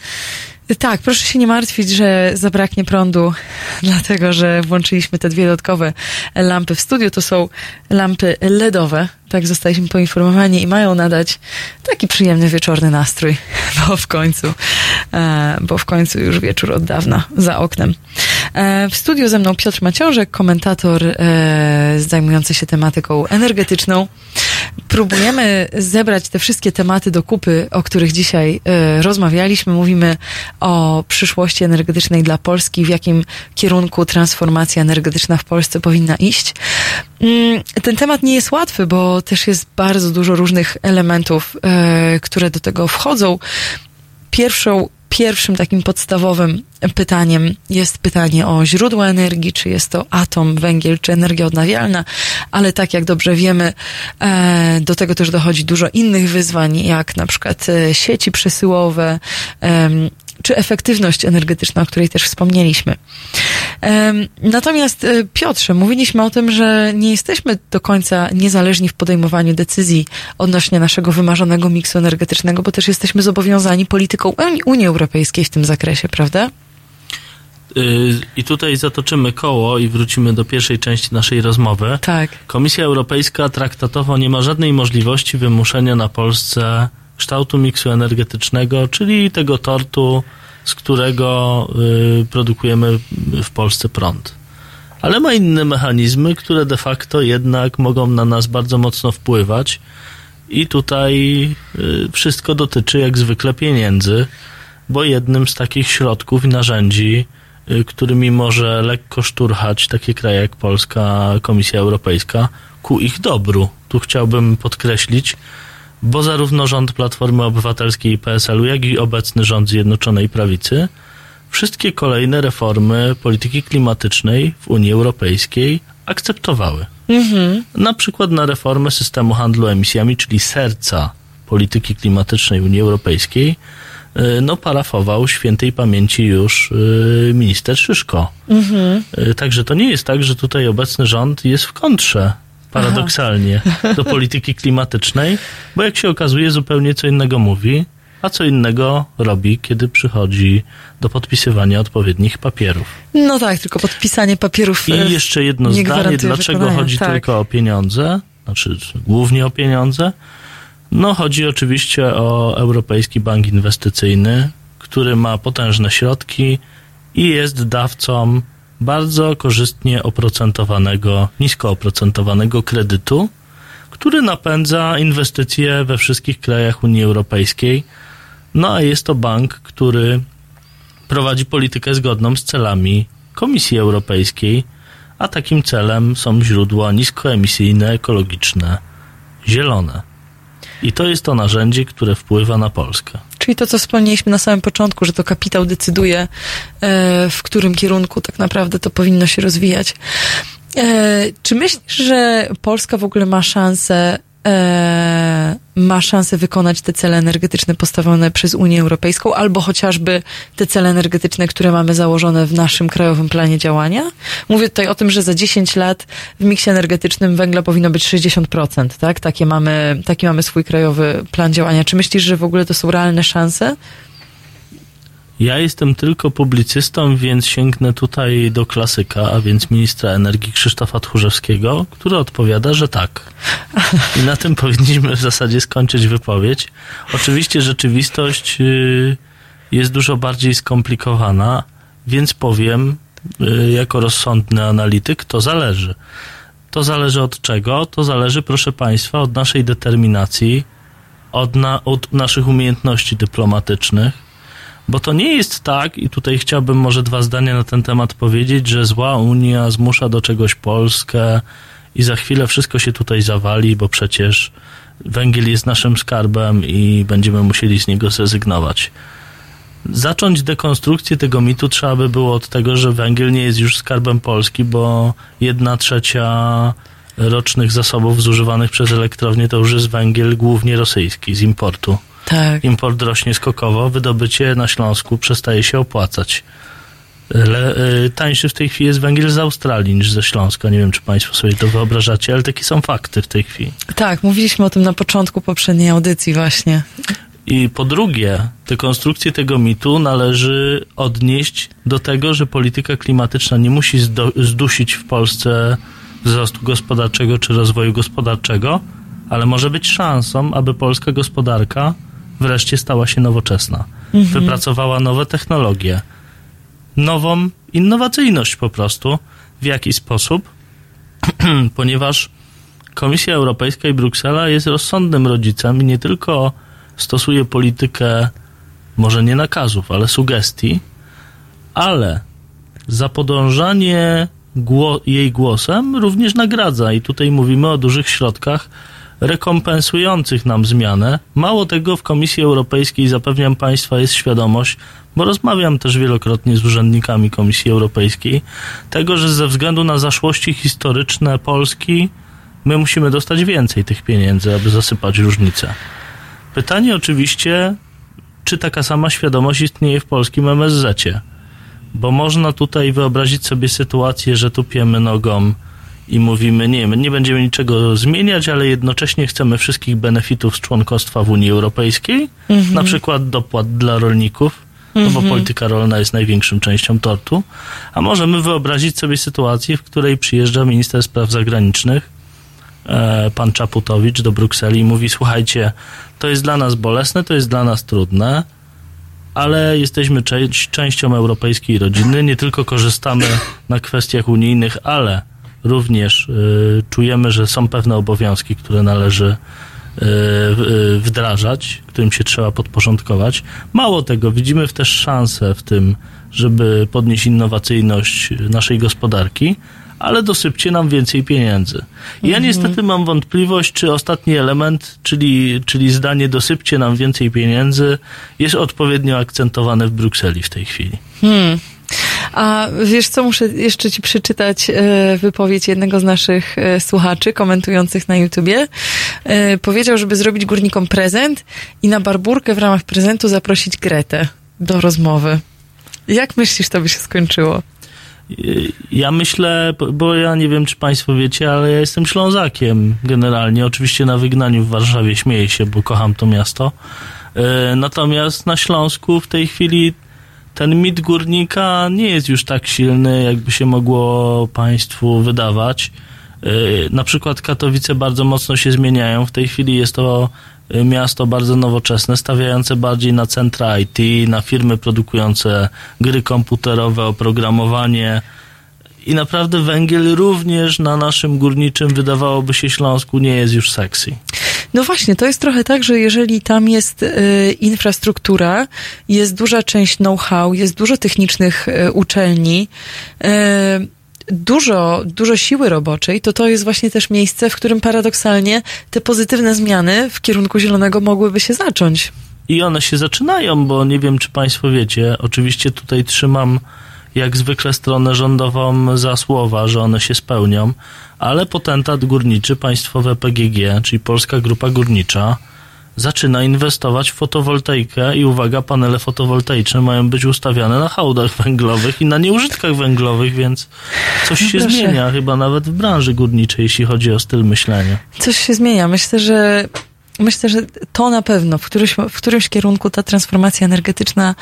tak, proszę się nie martwić, że zabraknie prądu, dlatego że włączyliśmy te dwie dodatkowe lampy w studiu. To są lampy LEDowe, tak zostaliśmy poinformowani i mają nadać taki przyjemny wieczorny nastrój, bo w końcu, e, bo w końcu już wieczór od dawna za oknem. E, w studiu ze mną Piotr Maciążek, komentator e, zajmujący się tematyką energetyczną. Próbujemy zebrać te wszystkie tematy do kupy, o których dzisiaj e, rozmawialiśmy. Mówimy o przyszłości energetycznej dla Polski, w jakim kierunku transformacja energetyczna w Polsce powinna iść. Mm, Ten temat nie jest łatwy, bo też jest bardzo dużo różnych elementów, które do tego wchodzą. Pierwszą, pierwszym takim podstawowym pytaniem jest pytanie o źródła energii, czy jest to atom, węgiel, czy energia odnawialna, ale tak jak dobrze wiemy, e, do tego też dochodzi dużo innych wyzwań, jak na przykład e, sieci przesyłowe, czy efektywność energetyczna, o której też wspomnieliśmy. Natomiast e, Piotrze, mówiliśmy o tym, że nie jesteśmy do końca niezależni w podejmowaniu decyzji odnośnie naszego wymarzonego miksu energetycznego, bo też jesteśmy zobowiązani polityką Uni- Unii Europejskiej w tym zakresie, prawda? Y, I tutaj zatoczymy koło i wrócimy do pierwszej części naszej rozmowy. Tak. Komisja Europejska traktatowo nie ma żadnej możliwości wymuszenia na Polsce kształtu miksu energetycznego, czyli tego tortu, z którego y, produkujemy w Polsce prąd. Ale ma inne mechanizmy, które de facto jednak mogą na nas bardzo mocno wpływać. I tutaj y, wszystko dotyczy jak zwykle pieniędzy, bo jednym z takich środków i narzędzi, y, którymi może lekko szturchać takie kraje jak Polska, Komisja Europejska, ku ich dobru. Tu chciałbym podkreślić, bo zarówno rząd Platformy Obywatelskiej i PSL-u, jak i obecny rząd Zjednoczonej Prawicy, wszystkie kolejne reformy polityki klimatycznej w Unii Europejskiej akceptowały. Mhm. Na przykład na reformę systemu handlu emisjami, czyli serca polityki klimatycznej Unii Europejskiej, y, no parafował świętej pamięci już y, minister Szyszko. Mhm. Y, Także to nie jest tak, że tutaj obecny rząd jest w kontrze paradoksalnie do polityki klimatycznej, bo jak się okazuje zupełnie co innego mówi, a co innego robi, kiedy przychodzi do podpisywania odpowiednich papierów. No tak, tylko podpisanie papierów. e, I jeszcze jedno nie zdanie, dlaczego wykonania. chodzi tak. tylko o pieniądze, znaczy głównie o pieniądze. No chodzi oczywiście o Europejski Bank Inwestycyjny, który ma potężne środki i jest dawcą bardzo korzystnie oprocentowanego, nisko oprocentowanego kredytu, który napędza inwestycje we wszystkich krajach Unii Europejskiej. No a jest to bank, który prowadzi politykę zgodną z celami Komisji Europejskiej, a takim celem są źródła niskoemisyjne, ekologiczne, zielone. I to jest to narzędzie, które wpływa na Polskę. Czyli to, co wspomnieliśmy na samym początku, że to kapitał decyduje, e, w którym kierunku tak naprawdę to powinno się rozwijać. E, Czy myślisz, że Polska w ogóle ma szansę, e, ma szansę wykonać te cele energetyczne postawione przez Unię Europejską, albo chociażby te cele energetyczne, które mamy założone w naszym krajowym planie działania? Mówię tutaj o tym, że za 10 lat w miksie energetycznym węgla powinno być 60%, tak? Takie mamy, taki mamy swój krajowy plan działania. Czy myślisz, że w ogóle to są realne szanse? Ja jestem tylko publicystą, więc sięgnę tutaj do klasyka, a więc ministra energii Krzysztofa Tchórzewskiego, który odpowiada, że tak. I na tym powinniśmy w zasadzie skończyć wypowiedź. Oczywiście rzeczywistość y, jest dużo bardziej skomplikowana, więc powiem y, jako rozsądny analityk, to zależy. To zależy od czego? To zależy, proszę Państwa, od naszej determinacji, od, na, od naszych umiejętności dyplomatycznych. Bo to nie jest tak, i tutaj chciałbym może dwa zdania na ten temat powiedzieć, że zła Unia zmusza do czegoś Polskę i za chwilę wszystko się tutaj zawali, bo przecież węgiel jest naszym skarbem i będziemy musieli z niego zrezygnować. Zacząć dekonstrukcję tego mitu trzeba by było od tego, że węgiel nie jest już skarbem Polski, bo jedna trzecia rocznych zasobów zużywanych przez elektrownię to już jest węgiel głównie rosyjski z importu. Tak. Import rośnie skokowo, wydobycie na Śląsku przestaje się opłacać. Le, y, tańszy w tej chwili jest węgiel z Australii niż ze Śląska. Nie wiem, czy Państwo sobie to wyobrażacie, ale takie są fakty w tej chwili. Tak, mówiliśmy o tym na początku poprzedniej audycji właśnie. I po drugie, dekonstrukcję tego mitu należy odnieść do tego, że polityka klimatyczna nie musi zdusić w Polsce wzrostu gospodarczego czy rozwoju gospodarczego, ale może być szansą, aby polska gospodarka wreszcie stała się nowoczesna. Mhm. Wypracowała nowe technologie, nową innowacyjność po prostu. W jaki sposób? Ponieważ Komisja Europejska i Bruksela jest rozsądnym rodzicem i nie tylko stosuje politykę może nie nakazów, ale sugestii, ale za podążanie gło- jej głosem również nagradza. I tutaj mówimy o dużych środkach rekompensujących nam zmianę. Mało tego, w Komisji Europejskiej, zapewniam Państwa, jest świadomość, bo rozmawiam też wielokrotnie z urzędnikami Komisji Europejskiej, tego, że ze względu na zaszłości historyczne Polski, my musimy dostać więcej tych pieniędzy, aby zasypać różnice. Pytanie oczywiście, czy taka sama świadomość istnieje w polskim MSZ-cie? Bo można tutaj wyobrazić sobie sytuację, że tupiemy nogą i mówimy, nie, my nie będziemy niczego zmieniać, ale jednocześnie chcemy wszystkich benefitów z członkostwa w Unii Europejskiej, Mhm. na przykład dopłat dla rolników, no bo Mhm. polityka rolna jest największą częścią tortu, a możemy wyobrazić sobie sytuację, w której przyjeżdża minister spraw zagranicznych, e, pan Czaputowicz do Brukseli i mówi, słuchajcie, to jest dla nas bolesne, to jest dla nas trudne, ale jesteśmy częścią europejskiej rodziny, nie tylko korzystamy na kwestiach unijnych, ale również y, czujemy, że są pewne obowiązki, które należy y, y, wdrażać, którym się trzeba podporządkować. Mało tego, widzimy też szansę w tym, żeby podnieść innowacyjność naszej gospodarki, ale dosypcie nam więcej pieniędzy. Ja Mhm. niestety mam wątpliwość, czy ostatni element, czyli, czyli zdanie dosypcie nam więcej pieniędzy, jest odpowiednio akcentowane w Brukseli w tej chwili. Hmm. A wiesz co, muszę jeszcze ci przeczytać e, wypowiedź jednego z naszych e, słuchaczy komentujących na YouTubie. E, powiedział, żeby zrobić górnikom prezent i na barburkę w ramach prezentu zaprosić Gretę do rozmowy. Jak myślisz, to by się skończyło? Ja myślę, bo- ja nie wiem, czy Państwo wiecie, ale ja jestem Ślązakiem generalnie. Oczywiście na wygnaniu w Warszawie śmieję się, bo kocham to miasto. Natomiast na Śląsku w tej chwili ten mit górnika nie jest już tak silny, jakby się mogło Państwu wydawać. Y, Na przykład Katowice bardzo mocno się zmieniają. W tej chwili jest to y, miasto bardzo nowoczesne, stawiające bardziej na centra IT, na firmy produkujące gry komputerowe, oprogramowanie. I naprawdę węgiel również na naszym górniczym, wydawałoby się, Śląsku nie jest już sexy. No właśnie, to jest trochę tak, że jeżeli tam jest e, infrastruktura, jest duża część know-how, jest dużo technicznych e, uczelni, e, dużo, dużo siły roboczej, to to jest właśnie też miejsce, w którym paradoksalnie te pozytywne zmiany w kierunku zielonego mogłyby się zacząć. I one się zaczynają, bo nie wiem, czy Państwo wiecie. Oczywiście tutaj trzymam jak zwykle stronę rządową za słowa, że one się spełnią, ale potentat górniczy, państwowe PGG, czyli Polska Grupa Górnicza, zaczyna inwestować w fotowoltaikę i uwaga, panele fotowoltaiczne mają być ustawiane na hałdach węglowych i na nieużytkach węglowych, więc coś się Proszę. zmienia chyba nawet w branży górniczej, jeśli chodzi o styl myślenia. Coś się zmienia. Myślę, że myślę, że to na pewno w którymś, w którymś kierunku ta transformacja energetyczna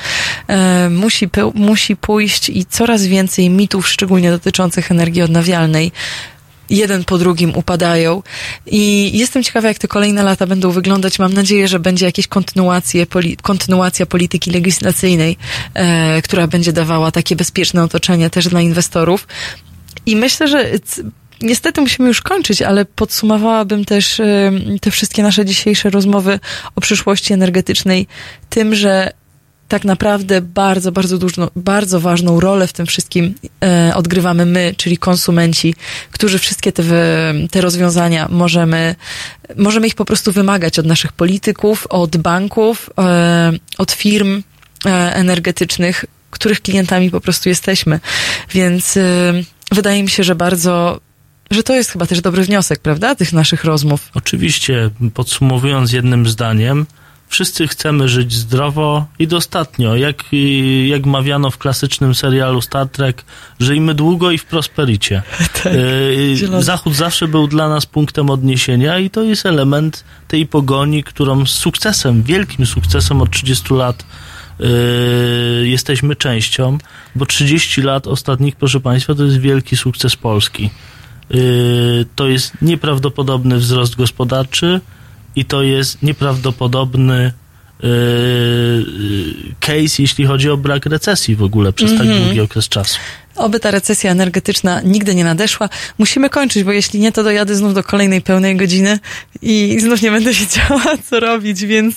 e, musi, musi pójść i coraz więcej mitów, szczególnie dotyczących energii odnawialnej, jeden po drugim upadają. I jestem ciekawa, jak te kolejne lata będą wyglądać. Mam nadzieję, że będzie jakieś kontynuacje, poli, kontynuacja polityki legislacyjnej, e, która będzie dawała takie bezpieczne otoczenie też dla inwestorów. I myślę, że niestety musimy już kończyć, ale podsumowałabym też e, te wszystkie nasze dzisiejsze rozmowy o przyszłości energetycznej tym, że tak naprawdę bardzo, bardzo dużo, bardzo ważną rolę w tym wszystkim e, odgrywamy my, czyli konsumenci, którzy wszystkie te, te rozwiązania możemy, możemy ich po prostu wymagać od naszych polityków, od banków, e, od firm e, energetycznych, których klientami po prostu jesteśmy. Więc wydaje mi się, że bardzo, że to jest chyba też dobry wniosek, prawda, tych naszych rozmów. Oczywiście, podsumowując jednym zdaniem, wszyscy chcemy żyć zdrowo i dostatnio. Jak, jak mawiano w klasycznym serialu Star Trek, żyjmy długo i w prospericie. E, zielony. Zachód zawsze był dla nas punktem odniesienia i to jest element tej pogoni, którą z sukcesem, wielkim sukcesem od 30 lat e, jesteśmy częścią, bo 30 lat ostatnich, proszę Państwa, to jest wielki sukces Polski. Y, to jest nieprawdopodobny wzrost gospodarczy i to jest nieprawdopodobny y, y, case, jeśli chodzi o brak recesji w ogóle przez tak Mhm. długi okres czasu. Oby ta recesja energetyczna nigdy nie nadeszła. Musimy kończyć, bo jeśli nie, to dojadę znów do kolejnej pełnej godziny i znów nie będę wiedziała, co robić, więc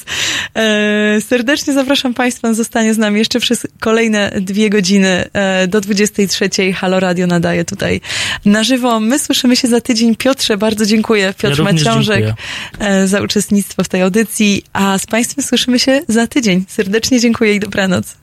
e, serdecznie zapraszam Państwa na zostanie z nami jeszcze przez kolejne dwie godziny e, do 23. Halo Radio nadaje tutaj na żywo. My słyszymy się za tydzień. Piotrze, bardzo dziękuję. Piotr również Maciążek dziękuję. e, za uczestnictwo w tej audycji, a z Państwem słyszymy się za tydzień. Serdecznie dziękuję i dobranoc.